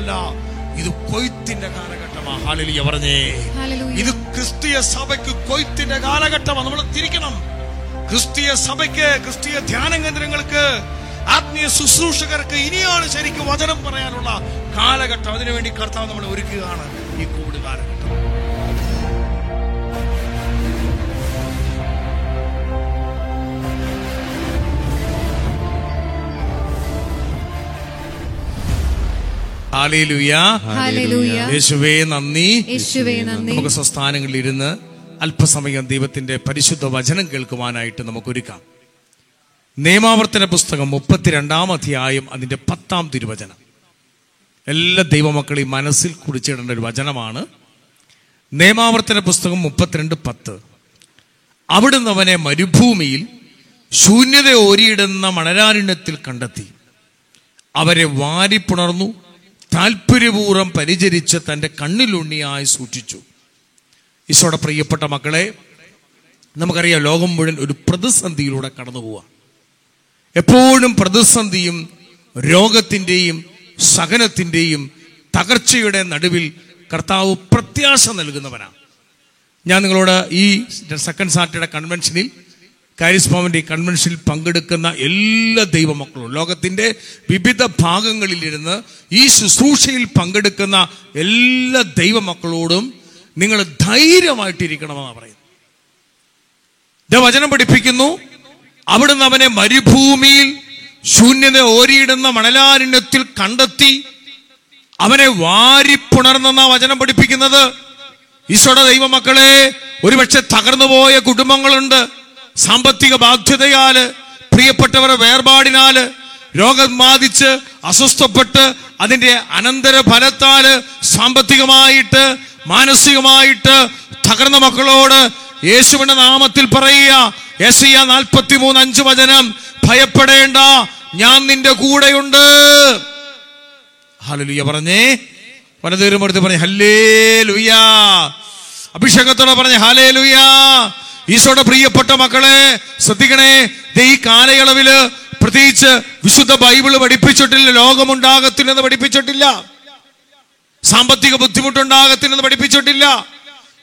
കാലഘട്ടമല്ല ഇത് കൊയ്ത്തിന്റെ കാലഘട്ടമാണ് ഹാലലിയ പറഞ്ഞേ. ഇത് ക്രിസ്തീയ സഭയ്ക്ക് കൊയ്ത്തിന്റെ കാലഘട്ടമാണ് നമ്മൾ തിരിക്കണം. ക്രിസ്തീയ സഭയ്ക്ക് ക്രിസ്തീയ ധ്യാന കേന്ദ്രങ്ങൾക്ക് ആത്മീയ ശുശ്രൂഷകർക്ക് ഇനിയാണ് ശരിക്കും വചനം പറയാനുള്ള കാലഘട്ടം. അതിനുവേണ്ടി കർത്താവ് നമ്മൾ ഒരുക്കുകയാണ്. യേശുവേ നന്ദി. നമുക്ക് സ്വസ്ഥാനങ്ങളിൽ ഇരുന്ന് അല്പസമയം ദൈവത്തിന്റെ പരിശുദ്ധ വചനം കേൾക്കുവാനായിട്ട് നമുക്ക് ഒരുക്കാം നിയമാവർത്തന പുസ്തകം മുപ്പത്തിരണ്ടാം അധ്യായം അതിന്റെ പത്താം തിരുവചനം. എല്ലാ ദൈവമക്കളെയും മനസ്സിൽ കുറിച്ചിടേണ്ട ഒരു വചനമാണ്. നിയമാവർത്തന പുസ്തകം മുപ്പത്തിരണ്ട് പത്ത്. അവിടുന്ന് അവനെ മരുഭൂമിയിൽ ശൂന്യത ഓരിയിടുന്ന മണരാരണ്യത്തിൽ കണ്ടെത്തി. അവരെ വാരിപ്പുണർന്നു. താല്പര്യപൂർവം പരിചരിച്ച് തന്റെ കണ്ണിലുണ്ണിയായി സൂക്ഷിച്ചു. ഈശോയുടെ പ്രിയപ്പെട്ട മക്കളെ നമുക്കറിയാം ലോകം മുഴുവൻ ഒരു പ്രതിസന്ധിയിലൂടെ കടന്നു എപ്പോഴും പ്രതിസന്ധിയും രോഗത്തിന്റെയും സഹനത്തിന്റെയും തകർച്ചയുടെ നടുവിൽ കർത്താവ് പ്രത്യാശ നൽകുന്നവനാണ് ഞാൻ നിങ്ങളോട് ഈ സെക്കൻഡ് സാറ്റർഡേ കൺവെൻഷനിൽ കാരിസ്മാവിന്റെ കൺവെൻഷനിൽ പങ്കെടുക്കുന്ന എല്ലാ ദൈവമക്കളും ലോകത്തിന്റെ വിവിധ ഭാഗങ്ങളിലിരുന്ന് ഈ ശുശ്രൂഷയിൽ പങ്കെടുക്കുന്ന എല്ലാ ദൈവമക്കളോടും നിങ്ങൾ ധൈര്യമായിട്ടിരിക്കണമെന്നാണ് പറയുന്നത്. വചനം പഠിപ്പിക്കുന്നു അവിടുന്ന് അവനെ മരുഭൂമിയിൽ ശൂന്യത ഓരിയിടുന്ന മണലാരണ്യത്തിൽ കണ്ടെത്തി അവനെ വാരിപ്പുണർന്നെന്ന വചനം പഠിപ്പിക്കുന്നത്. ഈശോയുടെ ദൈവമക്കളെ ഒരുപക്ഷെ തകർന്നുപോയ കുടുംബങ്ങളുണ്ട്. സാമ്പത്തിക ബാധ്യതയാൽ പ്രിയപ്പെട്ടവരുടെ വേർപാടിനാല് രോഗം ബാധിച്ച് അസ്വസ്ഥപ്പെട്ട് അതിന്റെ അനന്തര ഫലത്താൽ സാമ്പത്തികമായിട്ട് മാനസികമായിട്ട് തകർന്ന മക്കളോട് യേശുവിന്റെ നാമത്തിൽ പറയുക യേശയ്യ നാൽപ്പത്തി മൂന്ന് അഞ്ച് വചനം ഭയപ്പെടേണ്ട ഞാൻ നിന്റെ കൂടെയുണ്ട്. ഹല്ലേലൂയ പറഞ്ഞേ. വനതീരം എടുത്ത് പറഞ്ഞു ഹല്ലേ ലുയാ അഭിഷേകത്തോടെ പറഞ്ഞു ഹലേ ലുയാ ഈശോയുടെ പ്രിയപ്പെട്ട മക്കളെ ശ്രദ്ധിക്കണേ ഈ കാലയളവിൽ പ്രത്യേകിച്ച് വിശുദ്ധ ബൈബിൾ പഠിപ്പിച്ചിട്ടില്ല ലോകമുണ്ടാകത്തില്ലെന്ന് പഠിപ്പിച്ചിട്ടില്ല. സാമ്പത്തിക ബുദ്ധിമുട്ടുണ്ടാകത്തില്ലെന്ന് പഠിപ്പിച്ചിട്ടില്ല.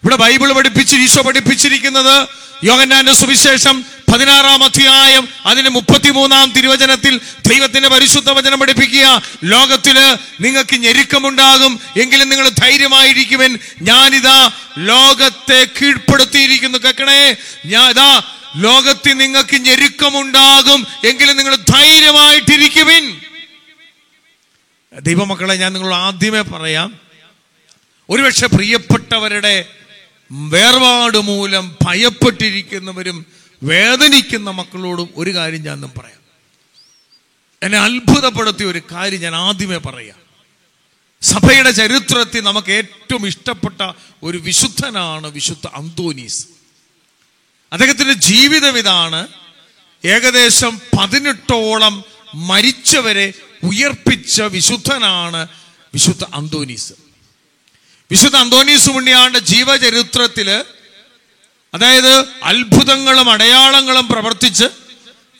ഇവിടെ ബൈബിൾ പഠിപ്പിച്ച് ഈശോ പഠിപ്പിച്ചിരിക്കുന്നത് യോഗന്നാന്റെ സുവിശേഷം പതിനാറാം അധ്യായം അതിന് മുപ്പത്തിമൂന്നാം തിരുവചനത്തിൽ ദൈവത്തിന്റെ പരിശുദ്ധ വചനം പഠിപ്പിക്കുക. ലോകത്തിൽ നിങ്ങൾക്ക് ഞെരുക്കമുണ്ടാകും എങ്കിലും നിങ്ങൾ ധൈര്യമായിരിക്കുവൻ. ഞാനിതാ ലോകത്തെ കീഴ്പ്പെടുത്തിയിരിക്കുന്നു. കേക്കണേ ഞാൻ ഇതാ ലോകത്തിൽ നിങ്ങൾക്ക് ഞെരുക്കമുണ്ടാകും എങ്കിലും നിങ്ങൾ ധൈര്യമായിട്ടിരിക്കുവിൻ. ദൈവമക്കളെ ഞാൻ നിങ്ങളോട് ആദ്യമേ പറയാം. ഒരുപക്ഷെ പ്രിയപ്പെട്ടവരുടെ വേർപാട് മൂലം ഭയപ്പെട്ടിരിക്കുന്നവരും വേദനിക്കുന്ന മക്കളോടും ഒരു കാര്യം ഞാൻ പറയാം. എന്നെ അത്ഭുതപ്പെടുത്തിയ ഒരു കാര്യം ഞാൻ ആദ്യമേ പറയാം. സഭയുടെ ചരിത്രത്തിൽ നമുക്ക് ഏറ്റവും ഇഷ്ടപ്പെട്ട ഒരു വിശുദ്ധനാണ് വിശുദ്ധ അന്തോനീസ്. അദ്ദേഹത്തിന്റെ ജീവിതം ഇതാണ് ഏകദേശം പതിനെട്ടോളം മരിച്ചവരെ ഉയർപ്പിച്ച വിശുദ്ധനാണ് വിശുദ്ധ അന്തോനീസ്. വിശുദ്ധ അന്തോണീസ് ഉണ്ണിയാണ്ട് ജീവചരിത്രത്തിൽ അതായത് അത്ഭുതങ്ങളും അടയാളങ്ങളും പ്രവർത്തിച്ച്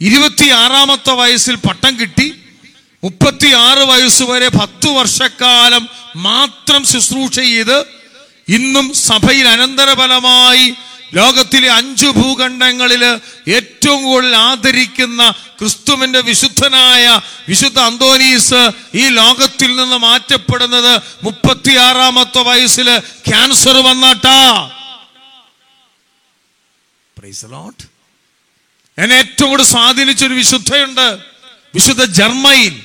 ഇരുപത്തിയാറാമത്തെ വയസ്സിൽ പട്ടം കിട്ടി മുപ്പത്തിയാറ് വയസ്സ് വരെ പത്തു വർഷക്കാലം മാത്രം ശുശ്രൂഷ ചെയ്ത് ഇന്നും സഭയിൽ അനന്തരഫലമായി ലോകത്തിലെ അഞ്ചു ഭൂഖണ്ഡങ്ങളിൽ ഏറ്റവും കൂടുതൽ ആദരിക്കുന്ന ക്രിസ്തുവിന്റെ വിശുദ്ധനായ വിശുദ്ധ അന്തോനീസ് ഈ ലോകത്തിൽ നിന്ന് മാറ്റപ്പെടുന്നത് മുപ്പത്തിയാറാമത്തെ വയസ്സിൽ ക്യാൻസർ വന്നാട്ടാ. എന്നെ ഏറ്റവും കൂടുതൽ സ്വാധീനിച്ച ഒരു വിശുദ്ധയുണ്ട്. വിശുദ്ധ ജർമ്മയിൻ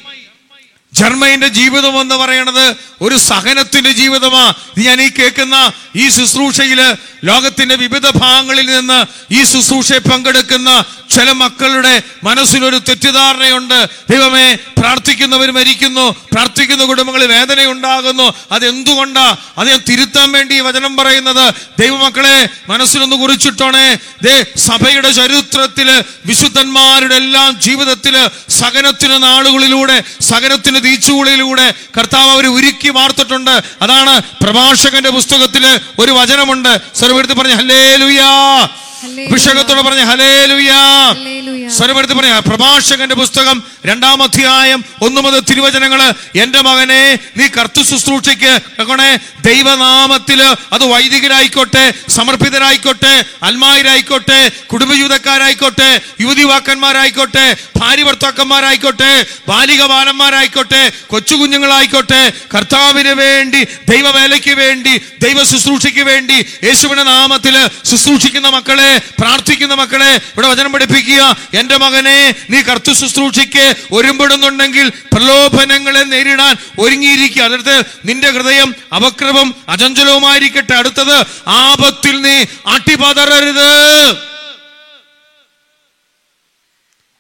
ജർമ്മയിന്റെ ജീവിതം എന്ന് പറയണത് ഒരു സഹനത്തിന്റെ ജീവിതമാ. ഞാൻ ഈ കേൾക്കുന്ന ഈ ശുശ്രൂഷയിൽ ലോകത്തിന്റെ വിവിധ ഭാഗങ്ങളിൽ നിന്ന് ഈ ശുശ്രൂഷയെ പങ്കെടുക്കുന്ന ചില മക്കളുടെ മനസ്സിലൊരു തെറ്റിദ്ധാരണയുണ്ട്. ദൈവമേ പ്രാർത്ഥിക്കുന്നവർ മരിക്കുന്നു പ്രാർത്ഥിക്കുന്ന കുടുംബങ്ങളിൽ വേദനയുണ്ടാകുന്നു. അതെന്തുകൊണ്ടാ? അത് ഞാൻ തിരുത്താൻ വേണ്ടി വചനം പറയുന്നത്. ദൈവമക്കളെ മനസ്സിലൊന്ന് കുറിച്ചിട്ടോണേ. ദേ സഭയുടെ ചരിത്രത്തിൽ വിശുദ്ധന്മാരുടെ എല്ലാം ജീവിതത്തിൽ സഹനത്തിന് നാളുകളിലൂടെ സഹനത്തിന് തീച്ചുകൂളിയിലൂടെ കർത്താവ് അവർ ഉരുക്കി വാർത്തിട്ടുണ്ട് അതാണ് പ്രഭാഷകന്റെ പുസ്തകത്തിൽ ഒരു വചനമുണ്ട് സ്വരമെടുത്ത് പറഞ്ഞു ഹല്ലേ ലുയാ. അഭിഷേകത്തോടെ പറഞ്ഞ ഹലേലുയാ. സ്വരമെടുത്ത് പറയാ പ്രഭാഷകന്റെ പുസ്തകം രണ്ടാം അധ്യായം ഒന്നു മുതൽ തിരുവചനങ്ങൾ. എന്റെ മകനെ നീ കർത്തു ശുശ്രൂഷയ്ക്ക് ദൈവനാമത്തിൽ അത് വൈദികരായിക്കോട്ടെ സമർപ്പിതരായിക്കോട്ടെ അൽമായരായിക്കോട്ടെ കുടുംബജീവിതക്കാരായിക്കോട്ടെ യുവതിവാക്കന്മാരായിക്കോട്ടെ ഭാര്യ ഭർത്താക്കന്മാരായിക്കോട്ടെ ബാലിക ബാലന്മാരായിക്കോട്ടെ കൊച്ചു കുഞ്ഞുങ്ങളായിക്കോട്ടെ കർത്താവിന് വേണ്ടി ദൈവവേലയ്ക്ക് വേണ്ടി ദൈവ ശുശ്രൂഷയ്ക്ക് വേണ്ടി യേശുവിന്റെ നാമത്തിൽ ശുശ്രൂഷിക്കുന്ന മക്കളെ പ്രാർത്ഥിക്കുന്ന മക്കളെ ഇവിടെ വചനം പഠിപ്പിക്കുക. എന്റെ മകനെ നീ കർത്തു ശുശ്രൂഷയ്ക്ക് ഒരുമ്പെടുന്നുണ്ടെങ്കിൽ പ്രലോഭനങ്ങളെ നേരിടാൻ ഒരുങ്ങിയിരിക്കുക അടുത്ത് നിന്റെ ഹൃദയം അപക്രമം അചഞ്ചലവുമായിരിക്കട്ടെ. അടുത്തത് ആപത്തിൽ നീ അട്ടിപതറരുത്.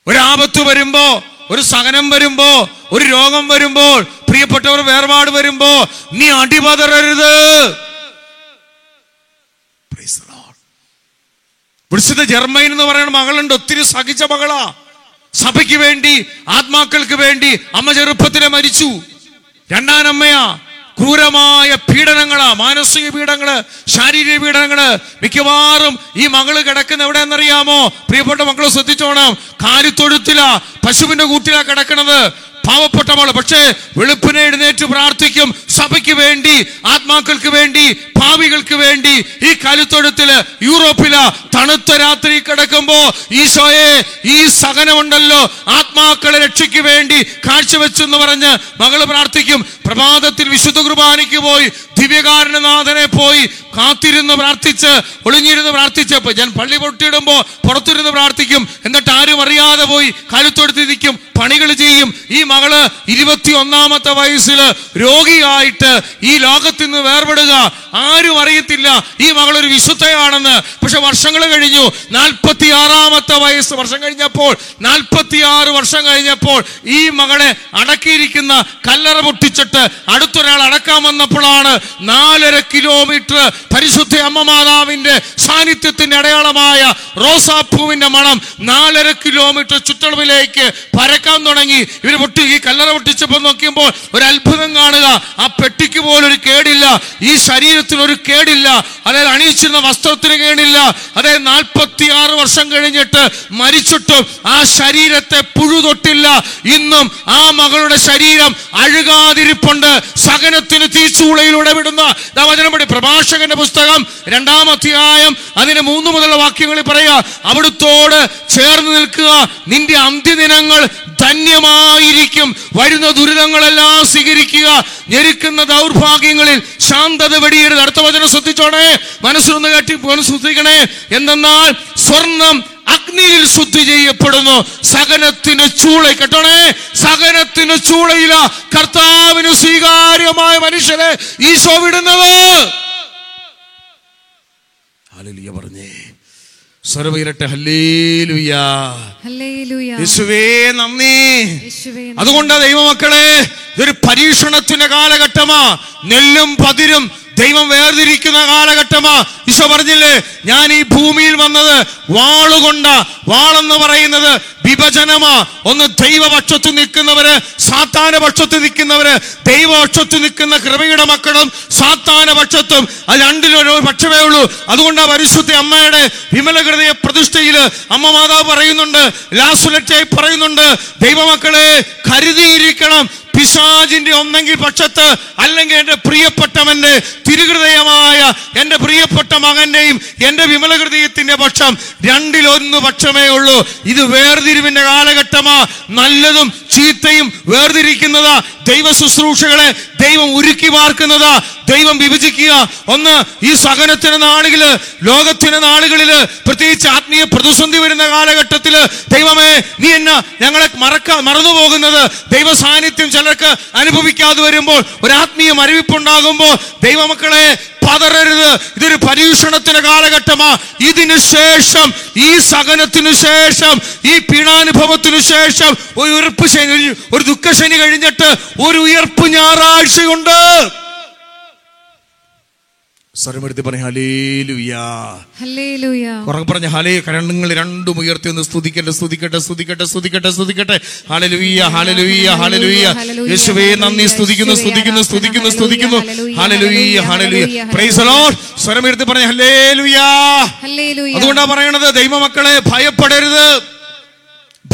ഒരാപത്ത് വരുമ്പോ ഒരു സഹനം വരുമ്പോ ഒരു രോഗം വരുമ്പോൾ പ്രിയപ്പെട്ടവർ വേർപാട് വരുമ്പോ നീ അടിപതറരുത്. വിളിച്ചത് ജർമ്മൈൻ എന്ന് പറയുന്ന മകളുണ്ട്. ഒത്തിരി സഹിച്ച മകളാ. സഭയ്ക്ക് വേണ്ടി ആത്മാക്കൾക്ക് വേണ്ടി അമ്മ ചെറുപ്പത്തിലെ മരിച്ചു. രണ്ടാനമ്മയാ ക്രൂരമായ പീഡനങ്ങളാ. മാനസിക പീഡനങ്ങൾ ശാരീരിക പീഡനങ്ങൾ. മിക്കവാറും ഈ മകൾ കിടക്കുന്ന എവിടെയെന്നറിയാമോ? പ്രിയപ്പെട്ട മക്കളെ ശ്രദ്ധിച്ചോണം. കാലിത്തൊഴുത്തിലാ പശുവിന്റെ കൂട്ടിലാ കിടക്കുന്നത്. പാവപ്പെട്ട മകൾ. പക്ഷേ വെളുപ്പിനെ എഴുന്നേറ്റ് പ്രാർത്ഥിക്കും. സഭയ്ക്ക് വേണ്ടി ആത്മാക്കൾക്ക് വേണ്ടി ഭാവികൾക്ക് വേണ്ടി ഈ കലുത്തൊഴുത്തിൽ യൂറോപ്പിൽ തണുത്ത രാത്രി കിടക്കുമ്പോ ഈശോയെ ഈ സഹനമുണ്ടല്ലോ. ആത്മാക്കളെ രക്ഷയ്ക്ക് വേണ്ടി കാഴ്ചവെച്ചു എന്ന് പറഞ്ഞ് മകൾ പ്രാർത്ഥിക്കും. പ്രഭാതത്തിൽ വിശുദ്ധ കുർബാനയ്ക്ക് പോയി ദിവ്യകാരണനാഥനെ പോയി കാത്തിരുന്ന് പ്രാർത്ഥിച്ച് ഒളിഞ്ഞിരുന്ന് പ്രാർത്ഥിച്ചപ്പോ ഞാൻ പള്ളി പൊട്ടിയിടുമ്പോ പുറത്തിരുന്ന് പ്രാർത്ഥിക്കും. എന്നിട്ട് ആരും അറിയാതെ പോയി കലുത്തൊടുത്തിരിക്കും പണികൾ ചെയ്യും. ഈ മകൾ ഇരുപത്തി ഒന്നാമത്തെ വയസ്സിൽ രോഗിയായിട്ട് ഈ ലോകത്തിൽ നിന്ന് വേർപെടുക ആരും അറിയത്തില്ല. ഈ മകൾ ഒരു വിശുദ്ധയാണെന്ന്. പക്ഷെ വർഷങ്ങൾ കഴിഞ്ഞു. നാൽപ്പത്തി ആറാമത്തെ വയസ്സ് വർഷം കഴിഞ്ഞപ്പോൾ നാൽപ്പത്തി ആറ് വർഷം കഴിഞ്ഞപ്പോൾ ഈ മകളെ അടക്കിയിരിക്കുന്ന കല്ലറ പൊട്ടിച്ചിട്ട് അടുത്തൊരാൾ അടക്കാൻ വന്നപ്പോഴാണ് നാലര കിലോമീറ്റർ പരിശുദ്ധ അമ്മ മാതാവിന്റെ സാന്നിധ്യത്തിന്റെ അടയാളമായ റോസാപ്പൂവിന്റെ മണം നാലര കിലോമീറ്റർ ചുറ്റളവിലേക്ക് പരക്കാൻ തുടങ്ങി. ഇവർ പൊട്ടി ഈ കല്ലറ പൊട്ടിച്ചപ്പോൾ നോക്കിയപ്പോൾ ഒരു അത്ഭുതം കാണുക. ആ പെട്ടിക്ക് പോലൊരു കേടില്ല. ഈ ശരീരത്തിന് ഒരു കേടില്ല. അതായത് അണിയിച്ചിരുന്ന വസ്ത്രത്തിന് കേടില്ല. അതായത് നാൽപ്പത്തി ആറ് വർഷം കഴിഞ്ഞിട്ട് മരിച്ചിട്ടും ആ ശരീരത്തെ പുഴു തൊട്ടില്ല. ഇന്നും ആ മകളുടെ ശരീരം അഴുകാതിരിപ്പുണ്ട്. സഹനത്തിന് തീച്ചൂളയിലൂടെ വിടുന്ന വചനപടി വചനം പ്രഭാഷകന്റെ പുസ്തകം രണ്ടാം അധ്യായം അതിന് മൂന്ന് മുതലുള്ള വാക്യങ്ങളിൽ പറയുക അവിടുത്തോട് ചേർന്ന് നിൽക്കുക. നിന്റെ അന്ത്യദിനങ്ങൾ ധന്യമായിരിക്കും. വരുന്ന ദുരിതങ്ങളെല്ലാം സ്വീകരിക്കുക. ഞെരുക്കുന്ന ദൗർഭാഗ്യങ്ങളിൽ ശാന്തത വെടിയരുത്. അടുത്ത വചനം ശ്രദ്ധിച്ചോണേ. മനസ്സിലൊന്ന് കേട്ടി മനസ്സ് ശ്രദ്ധിക്കണേ. എന്തെന്നാൽ സ്വർണം അഗ്നിയിൽ ശുദ്ധി ചെയ്യപ്പെടുന്നു. സകനത്തിന് ചൂള കേട്ടോണേ. സകനത്തിന് ചൂളയില കർത്താവിന് സ്വീകാര്യമായ മനുഷ്യരെ ഈശോ വിടുന്നത്. പറഞ്ഞേ. സർവയിരട്ടെ യേശുവേ നന്ദി. അതുകൊണ്ട് ദൈവമക്കളെ ഇതൊരു പരീക്ഷണത്തിന്റെ കാലഘട്ടമാ. നെല്ലും പതിരും ദൈവം വേർതിരിക്കുന്ന കാലഘട്ടമാ. ഈശോ പറഞ്ഞില്ലേ ഞാൻ ഈ ഭൂമിയിൽ വന്നത് വാളുകൊണ്ട. വാളെന്ന് പറയുന്നത് വിഭജനമാ. ഒന്ന് ദൈവപക്ഷത്ത് നിൽക്കുന്നവര് സാത്താന പക്ഷത്ത് നിൽക്കുന്നവര് ദൈവപക്ഷത്ത് നിൽക്കുന്ന കൃപയുടെ മക്കളും സാത്താന പക്ഷത്തും. അത് രണ്ടിനൊരു പക്ഷമേ ഉള്ളൂ. അതുകൊണ്ട് പരിശുദ്ധ അമ്മയുടെ വിമല ഹൃദയ പ്രതിഷ്ഠയിൽ അമ്മ മാതാവ് പറയുന്നുണ്ട് ലാസുലറ്റായി പറയുന്നുണ്ട് ദൈവമക്കളെ കരുതിയിരിക്കണം പിശാജിന്റെ ഒന്നെങ്കിൽ പക്ഷത്ത് അല്ലെങ്കിൽ എന്റെ പ്രിയപ്പെട്ടവന്റെ തിരുഹൃദയമായ എന്റെ പ്രിയപ്പെട്ട മകന്റെയും എന്റെ വിമല ഹൃദയത്തിന്റെ പക്ഷം രണ്ടിലൊന്ന് പക്ഷമേ ഉള്ളൂ. ഇത് വേർതിരിവിന്റെ കാലഘട്ടമാ. നല്ലതും ചീത്തയും വേർതിരിക്കുന്നതാ ദൈവ ശുശ്രൂഷകളെ ദൈവം ഉരുക്കി വാർക്കുന്നത് ദൈവം വിഭജിക്കുക. ഒന്ന് ഈ സഹനത്തിന് നാളുകളിൽ ലോകത്തിന് നാളുകളിൽ പ്രത്യേകിച്ച് ആത്മീയ പ്രതിസന്ധി വരുന്ന കാലഘട്ടത്തിൽ ദൈവമേ നീ എന്ന ഞങ്ങളെ മറക്ക മറന്നു പോകുന്നത് ദൈവ സാന്നിധ്യം ചിലർക്ക് അനുഭവിക്കാതെ വരുമ്പോൾ ഒരു ആത്മീയ മരവിപ്പുണ്ടാകുമ്പോ ദൈവമക്കളെ പതറരുത്. ഇതൊരു പരീക്ഷണത്തിന്റെ കാലഘട്ടമാ. ഇതിനു ശേഷം ഈ സഹനത്തിനു ശേഷം ഈ പീണാനുഭവത്തിനു ശേഷം ഒരു ഉയർപ്പ് ശനി ഒരു ദുഃഖശനി കഴിഞ്ഞിട്ട് ഒരു ഉയർപ്പ് ഞായറാഴ്ചയുണ്ട്. സ്വരമെടുത്ത് പറഞ്ഞ ഹലേലുയാ പറഞ്ഞ ഹലേ കരണ്ടുങ്ങൾ രണ്ടും ഉയർത്തി ഒന്ന് സ്തുതിക്കട്ടെ സ്തുതിക്കട്ടെ സ്തുതിക്കട്ടെ സ്തുതിക്കട്ടെ സ്തുതിക്കട്ടെ. ഹാലലുയ്യ ഹാലലുയ്യ ഹാലലുയ്യ യേശുവേ നന്ദി സ്തുതിക്കുന്നു സ്തുതിക്കുന്നു സ്തുതിക്കുന്നു സ്തുതിക്കുന്നു. ഹാലലുയ്യ ഹാലലുയ്യ പ്രൈസ് ലോർഡ് സ്വരമെടുത്ത് പറഞ്ഞ ഹലേലുയാ അതുകൊണ്ടാ പറയണത് ദൈവമക്കളെ ഭയപ്പെടരുത്.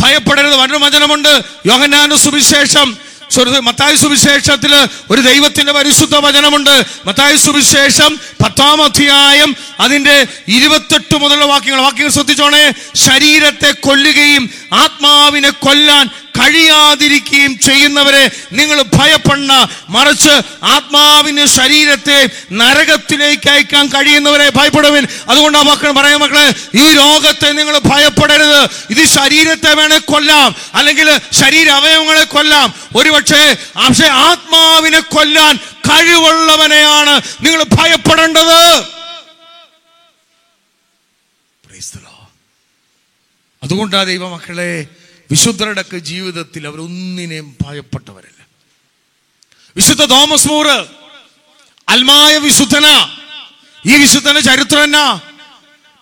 ഭയപ്പെടരുത്. വചനമുണ്ട് യോഹന്നാന സുവിശേഷം. മത്തായി സുവിശേഷത്തിൽ ഒരു ദൈവത്തിന്റെ പരിശുദ്ധ വചനമുണ്ട്. മത്തായ സുവിശേഷം പത്താം അധ്യായം അതിന്റെ ഇരുപത്തെട്ട് മുതലുള്ള വാക്യങ്ങൾ. വാക്യങ്ങൾ ശ്രദ്ധിച്ചോണേ. ശരീരത്തെ കൊല്ലുകയും ആത്മാവിനെ കൊല്ലാൻ കഴിയാതിരിക്കുകയും ചെയ്യുന്നവരെ നിങ്ങൾ ഭയപ്പെടണ. മറിച്ച് ആത്മാവിന് ശരീരത്തെ നരകത്തിലേക്ക് അയക്കാൻ കഴിയുന്നവരെ ഭയപ്പെടുവിൻ. അതുകൊണ്ട് മക്കൾ പറയാം മക്കളെ ഈ രോഗത്തെ നിങ്ങൾ ഭയപ്പെടരുത്. ഇത് ശരീരത്തെ വേണേ കൊല്ലാം. അല്ലെങ്കിൽ ശരീര അവയവങ്ങളെ കൊല്ലാം. ഒരുപക്ഷെ പക്ഷേ ആത്മാവിനെ കൊല്ലാൻ കഴിവുള്ളവനെയാണ് നിങ്ങൾ ഭയപ്പെടേണ്ടത്. അതുകൊണ്ടാ ദൈവമക്കളെ വിശുദ്ധരുടെയൊക്കെ ജീവിതത്തിൽ അവരൊന്നിനെയും ഭയപ്പെട്ടവരല്ല. വിശുദ്ധ തോമസ് മൂറ് അൽമായ വിശുദ്ധന ഈ വിശുദ്ധന എന്നാ?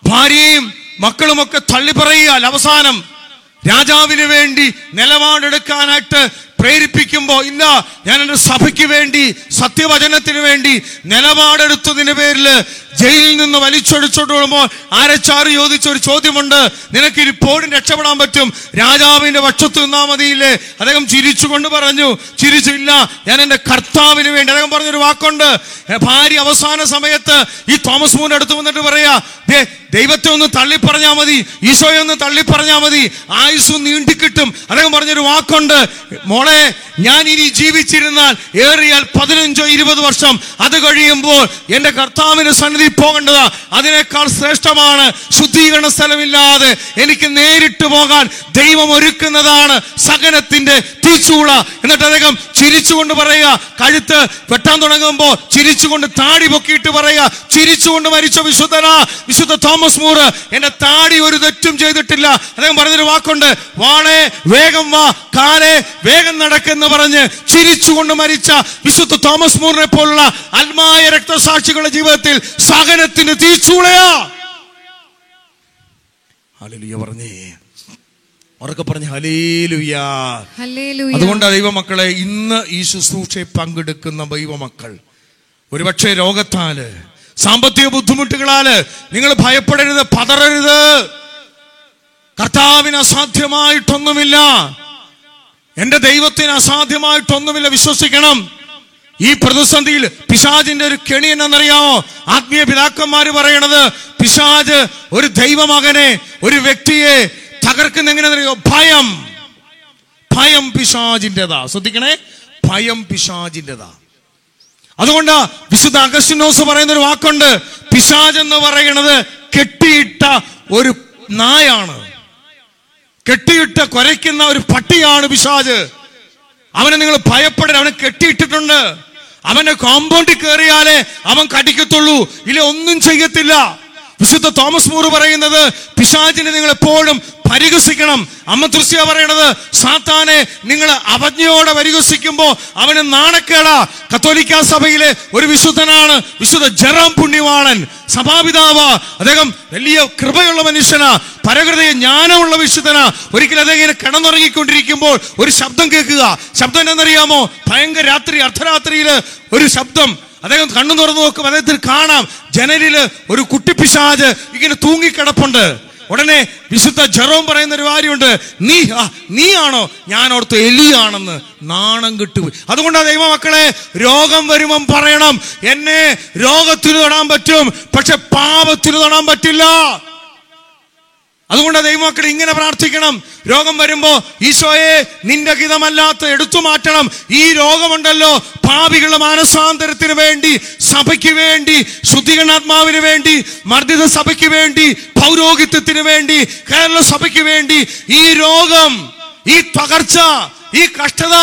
ഭാര്യയും മക്കളുമൊക്കെ തള്ളിപ്പറയുക അവസാനം രാജാവിന് വേണ്ടി നിലപാടെടുക്കാനായിട്ട് പ്രേരിപ്പിക്കുമ്പോ ഇല്ല ഞാൻ എന്റെ സഭയ്ക്ക് വേണ്ടി സത്യവചനത്തിന് വേണ്ടി നിലപാടെടുത്തതിന്റെ പേരിൽ ജയിലിൽ നിന്ന് വലിച്ചൊടിച്ചോണ്ട് വരുമ്പോൾ ആരച്ചാറ് ചോദിച്ച ഒരു ചോദ്യമുണ്ട്. നിനക്ക് ഇപ്പോഴും രക്ഷപ്പെടാൻ പറ്റും. രാജാവിന്റെ പക്ഷത്ത് നിന്നാ മതിയില്ലേ? അദ്ദേഹം ചിരിച്ചുകൊണ്ട് പറഞ്ഞു ചിരിച്ചില്ല ഞാൻ എന്റെ കർത്താവിന് വേണ്ടി. അദ്ദേഹം പറഞ്ഞൊരു വാക്കുണ്ട്. ഭാര്യ അവസാന സമയത്ത് ഈ തോമസ് മൂന്ന് അടുത്ത് വന്നിട്ട് പറയാ "ദേ, ദൈവത്തെ ഒന്ന് തള്ളി പറഞ്ഞാൽ മതി. ഈശോയെ ഒന്ന് തള്ളി പറഞ്ഞാൽ മതി. ആയുസ് നീണ്ടിക്കിട്ടും. അദ്ദേഹം പറഞ്ഞൊരു വാക്കുണ്ട്. മോളെ ഞാൻ ഇനി ജീവിച്ചിരുന്നാൽ ഏറിയാൽ പതിനഞ്ചോ ഇരുപത് വർഷം അത് കഴിയുമ്പോൾ എന്റെ കർത്താവിന് സന്നിധി പോകേണ്ടതാ അതിനേക്കാൾ ശ്രേഷ്ഠമാണ്. ശുദ്ധീകരണ സ്ഥലമില്ലാതെ എനിക്ക് നേരിട്ട് പോകാൻ ദൈവം ഒരുക്കുന്നതാണ് സകനത്തിന്റെ തീച്ചൂള. എന്നിട്ട് അദ്ദേഹം ചിരിച്ചുകൊണ്ട് പറയുക കഴുത്ത് വെട്ടാൻ തുടങ്ങുമ്പോൾ ചിരിച്ചുകൊണ്ട് താടി പൊക്കിയിട്ട് പറയുക ചിരിച്ചുകൊണ്ട് മരിച്ച വിശുദ്ധനാ വിശുദ്ധ തോമസ് മൂറ് എന്റെ താടി ഒരു തെറ്റും ചെയ്തിട്ടില്ല. അദ്ദേഹം പറഞ്ഞൊരു വാക്കുണ്ട് വാളെ വേഗം വാ കാലെ വേഗം നടക്കെന്ന് പറഞ്ഞ് ചിരിച്ചുകൊണ്ട് മരിച്ച വിശുദ്ധ തോമസ് മൂറിനെ പോലുള്ള ആത്മായ രക്തസാക്ഷികളുടെ ജീവിതത്തിൽ സഹനത്തിന്റെ തീച്ചൂളയാ ഹല്ലേലൂയ പറഞ്ഞേ. ഉറക്കെ പറഞ്ഞു ഹലേലുയാ ഹല്ലേലൂയ. അതുകൊണ്ടാണ് ദൈവമക്കളെ ഇന്ന് ഈ ശുശ്രൂഷയെ പങ്കെടുക്കുന്ന ദൈവമക്കൾ. ഒരുപക്ഷെ രോഗത്താൽ സാമ്പത്തിക ബുദ്ധിമുട്ടുകളാൽ നിങ്ങൾ ഭയപ്പെടരുത് പതറരുത്. കർത്താവിന് അസാധ്യമായിട്ടൊന്നുമില്ല. എന്റെ ദൈവത്തിന് അസാധ്യമായിട്ടൊന്നുമില്ല. വിശ്വസിക്കണം. ഈ പ്രതിസന്ധിയിൽ പിശാജിന്റെ ഒരു കെണി എന്നറിയാമോ ആത്മീയ പിതാക്കന്മാർ പറയണത് പിശാജ് ഒരു ദൈവമകനെ ഒരു വ്യക്തിയെ തകർക്കുന്ന എങ്ങനെയാണെന്നറിയോ? ഭയം. ഭയം പിശാജിന്റെതാ ശ്രദ്ധിക്കണേ ഭയം പിശാജിന്റെതാ അതുകൊണ്ട് വിശുദ്ധ അഗസ്റ്റിനോസ് പറയുന്ന ഒരു വാക്കുണ്ട്. പിശാജ് എന്ന് പറയുന്നത് കെട്ടിയിട്ട ഒരു നായാണ്. കെട്ടിയിട്ട കുരയ്ക്കുന്ന ഒരു പട്ടിയാണ് പിശാജ് അവനെ നിങ്ങൾ ഭയപ്പെടരുത്. അവനെ കെട്ടിയിട്ടിട്ടുണ്ട്. അവന്റെ കോമ്പൗണ്ടിൽ കയറിയാലേ അവൻ കടിക്കത്തുള്ളൂ. ഇല്ല ഒന്നും ചെയ്യത്തില്ല. വിശുദ്ധ തോമസ് മൂർ പറയുന്നത് പിശാചിനെ നിങ്ങൾ എപ്പോഴും പരിഹസിക്കണം. അമ്മ തൃശ്യ പറയണത് സാത്താനെ നിങ്ങൾ അവജ്ഞയോടെ പരിഹസിക്കുമ്പോൾ അവന് നാണക്കേടാ. കത്തോലിക്ക സഭയിലെ ഒരു വിശുദ്ധനാണ് വിശുദ്ധ ജറാം പുണ്യവാളൻ സഭാപിതാവ. അദ്ദേഹം വലിയ കൃപയുള്ള മനുഷ്യനാ പരകൃതയെ ജ്ഞാനമുള്ള വിശുദ്ധനാ. ഒരിക്കലും അദ്ദേഹം ഇങ്ങനെ കിടന്നുറങ്ങിക്കൊണ്ടിരിക്കുമ്പോൾ ഒരു ശബ്ദം കേൾക്കുക. ശബ്ദം എന്നറിയാമോ ഭയങ്കര രാത്രി അർദ്ധരാത്രിയിൽ ഒരു ശബ്ദം. അദ്ദേഹം കണ്ണു തുറന്നു നോക്കും. അദ്ദേഹത്തിന് കാണാം. ജനലിൽ ഒരു കുട്ടിപ്പിശാജ് ഇങ്ങനെ തൂങ്ങിക്കിടപ്പുണ്ട്. ഉടനെ വിശുദ്ധ ജെറോം പറയുന്ന ഒരു കാര്യമുണ്ട്. നീ നീ ആണോ ഞാൻ ഓർത്ത് എലിയാണെന്ന് നാണം കിട്ടുപോയി. അതുകൊണ്ടാണ് ദൈവമക്കളെ രോഗം വരുമ്പം പറയണം. എന്നെ രോഗത്തിന് തൊടാൻ പറ്റും പക്ഷെ പാപത്തിന് തൊടാൻ പറ്റില്ല. അതുകൊണ്ട് ദൈവമക്കൾ ഇങ്ങനെ പ്രാർത്ഥിക്കണം. രോഗം വരുമ്പോ ഈശോയെ നിന്റെ ഹിതമല്ലാത്ത എടുത്തു മാറ്റണം. ഈ രോഗമുണ്ടല്ലോ പാപികളുടെ മാനസാന്തരത്തിന് വേണ്ടി സഭയ്ക്ക് വേണ്ടി ശുദ്ധീകരണാത്മാവിന് വേണ്ടി മർദ്ദിത സഭയ്ക്ക് വേണ്ടി പൗരോഹിത്യത്തിന് വേണ്ടി കേരള സഭയ്ക്ക് വേണ്ടി ഈ രോഗം ഈ തകർച്ച ഈ കഷ്ടത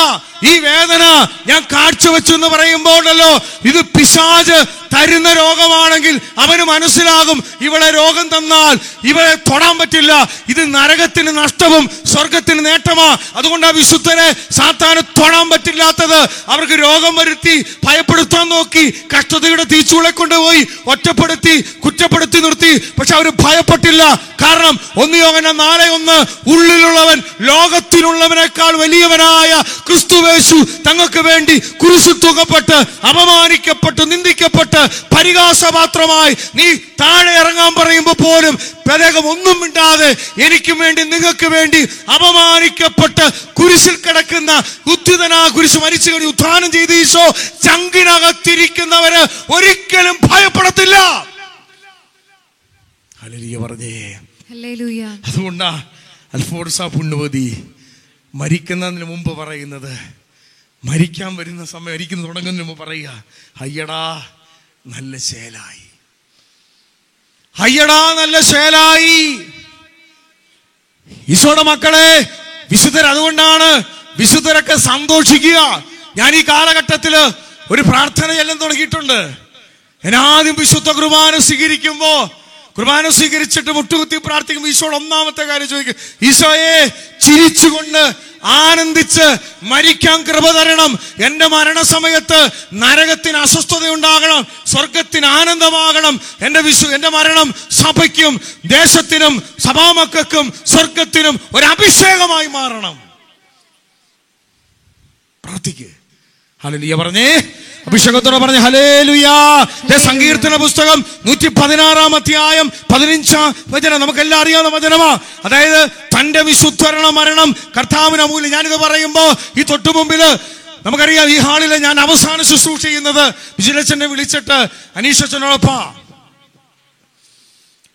ഈ വേദന ഞാൻ കാഴ്ചവെച്ചു എന്ന് പറയുമ്പോഴല്ലോ ഇത് പിശാജ് തരുന്ന രോഗമാണെങ്കിൽ അവന് മനസ്സിലാകും ഇവളെ രോഗം തന്നാൽ ഇവളെ തൊടാൻ പറ്റില്ല ഇത് നരകത്തിന് നഷ്ടവും സ്വർഗത്തിന് നേട്ടമാ. അതുകൊണ്ട് ആ വിശുദ്ധനെ സാത്താന് തൊടാൻ പറ്റില്ലാത്തത് അവർക്ക് രോഗം വരുത്തി ഭയപ്പെടുത്താൻ നോക്കി കഷ്ടതയുടെ തീച്ചുകളെ കൊണ്ടുപോയി ഒറ്റപ്പെടുത്തി കുറ്റപ്പെടുത്തി നിർത്തി. പക്ഷെ അവർ ഭയപ്പെട്ടില്ല. കാരണം ഒന്ന് യോഗന നാളെ ഒന്ന് ഉള്ളിലുള്ളവൻ ലോകത്തിലുള്ളവനേക്കാൾ വലിയവനായ ക്രിസ്തുവേശു തങ്ങൾക്ക് വേണ്ടി കുരിശു തുകപ്പെട്ട് അപമാനിക്കപ്പെട്ട് നിന്ദിക്കപ്പെട്ട് പരിഹാസപാത്രമായി നീ താഴെ ഇറങ്ങാൻ പറയുമ്പോൾ പോലും അദ്ദേഹം ഒന്നും ഇണ്ടാതെ എനിക്ക് വേണ്ടി നിങ്ങൾക്ക് വേണ്ടി അപമാനിക്കപ്പെട്ട് കുരിശിൽ കിടക്കുന്ന ഉദ്ധിതനാ കുരിശ് മരിച്ചു കഴിഞ്ഞ് ഉത്ഥാനം ചെയ്ത് ഈശോ ചങ്കിനകത്തിരിക്കുന്നവര് ഒരിക്കലും ഭയപ്പെടത്തില്ല. പറഞ്ഞേ. അതുകൊണ്ടാ അൽഫോർസ പുണ്യവതി മരിക്കുന്നതിന് മുമ്പ് പറയുന്നത് മരിക്കാൻ വരുന്ന സമയം മരിക്കുന്ന തുടങ്ങുന്നതിന് മുമ്പ് പറയുക അയ്യടാ നല്ല ശേലായി അയ്യടാ നല്ല ശേലായി ഈശോയുടെ മക്കളെ വിശുദ്ധർ അതുകൊണ്ടാണ് വിശുദ്ധരൊക്കെ സന്തോഷിക്കുക. ഞാൻ ഈ കാലഘട്ടത്തിൽ ഒരു പ്രാർത്ഥന ചെല്ലാൻ തുടങ്ങിയിട്ടുണ്ട്. ഞാൻ ആദ്യം വിശുദ്ധ കുർബാന സ്വീകരിക്കുമ്പോ കുർബാന സ്വീകരിച്ചിട്ട് മുട്ടുകുത്തി പ്രാർത്ഥിക്കുമ്പോൾ ഈശോയുടെ ഒന്നാമത്തെ കാര്യം ചോദിക്കും ഈശോയെ ചിരിച്ചുകൊണ്ട് ആനന്ദിച്ച് മരിക്കാൻ കൃപ തരണം. എന്റെ മരണസമയത്ത് നരകത്തിന് അസ്വസ്ഥത ഉണ്ടാകണം സ്വർഗത്തിന് ആനന്ദമാകണം. എന്റെ വിശു എന്റെ മരണം സഭയ്ക്കും ദേശത്തിനും സഭാമക്കും സ്വർഗത്തിനും ഒരു അഭിഷേകമായി മാറണം. പ്രാർത്ഥിക്കുക ഹല്ലേലൂയ. പറഞ്ഞേ അഭിഷേകത്തോടെ പറഞ്ഞ ഹലേലുയാ സങ്കീർത്തന പുസ്തകം നൂറ്റി പതിനാറാം അധ്യായം പതിനഞ്ചാം വചനം. നമുക്കെല്ലാം അറിയാവുന്ന വചനമാ. അതായത് തന്റെ വിശുദ്ധരണ മരണം കർത്താവിന് അമൂല്യം. ഞാനിത് പറയുമ്പോ ഈ തൊട്ടു മുമ്പിൽ നമുക്കറിയാം ഈ ഹാളിൽ ഞാൻ അവസാന ശുശ്രൂഷ ചെയ്യുന്നത് വിജിലച്ചനെ വിളിച്ചിട്ട് അനീഷച്ചനോടൊപ്പാ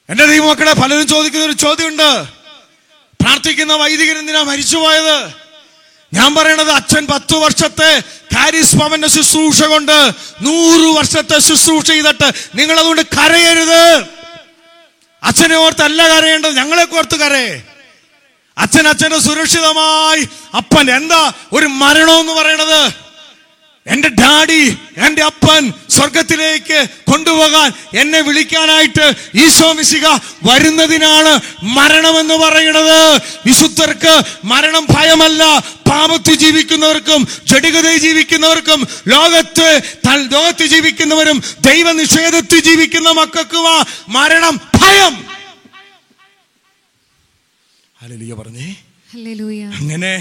എന്റെ ദൈവമക്കളെ പലരും ചോദിക്കുന്ന ഒരു ചോദ്യമുണ്ട്. പ്രാർത്ഥിക്കുന്ന വൈദികൻ എന്തിനാ മരിച്ചുപോയത്? ഞാൻ പറയണത് അച്ഛൻ പത്തു വർഷത്തെ കാരിസ് ഭവന്റെ ശുശ്രൂഷ കൊണ്ട് നൂറ് വർഷത്തെ ശുശ്രൂഷ ചെയ്തിട്ട് നിങ്ങൾ അതുകൊണ്ട് കരയരുത്. അച്ഛനെ ഓർത്ത് അല്ല കരയേണ്ടത് ഞങ്ങളെ ഓർത്ത് കരയേ. അച്ഛൻ അച്ഛനെ സുരക്ഷിതമായി അപ്പൻ എന്താ ഒരു മരണം എന്ന് പറയണത്? എന്റെ ഡാഡി എന്റെ അപ്പൻ സ്വർഗത്തിലേക്ക് കൊണ്ടുപോകാൻ എന്നെ വിളിക്കാനായിട്ട് ഈശോ മിശിക വരുന്നതിനാണ് മരണമെന്ന് പറയുന്നത്. വിശുദ്ധർക്ക് മരണം ഭയമല്ല. പാപത്തിൽ ജീവിക്കുന്നവർക്കും ജഡികതയിൽ ജീവിക്കുന്നവർക്കും ലോകത്ത് ലോകത്ത് ജീവിക്കുന്നവരും ദൈവ നിഷേധത്തിൽ ജീവിക്കുന്ന മക്കൾക്കുമാ മരണം ഭയം. ഹല്ലേലൂയ പറഞ്ഞേ. ഹല്ലേലൂയ. അങ്ങനെ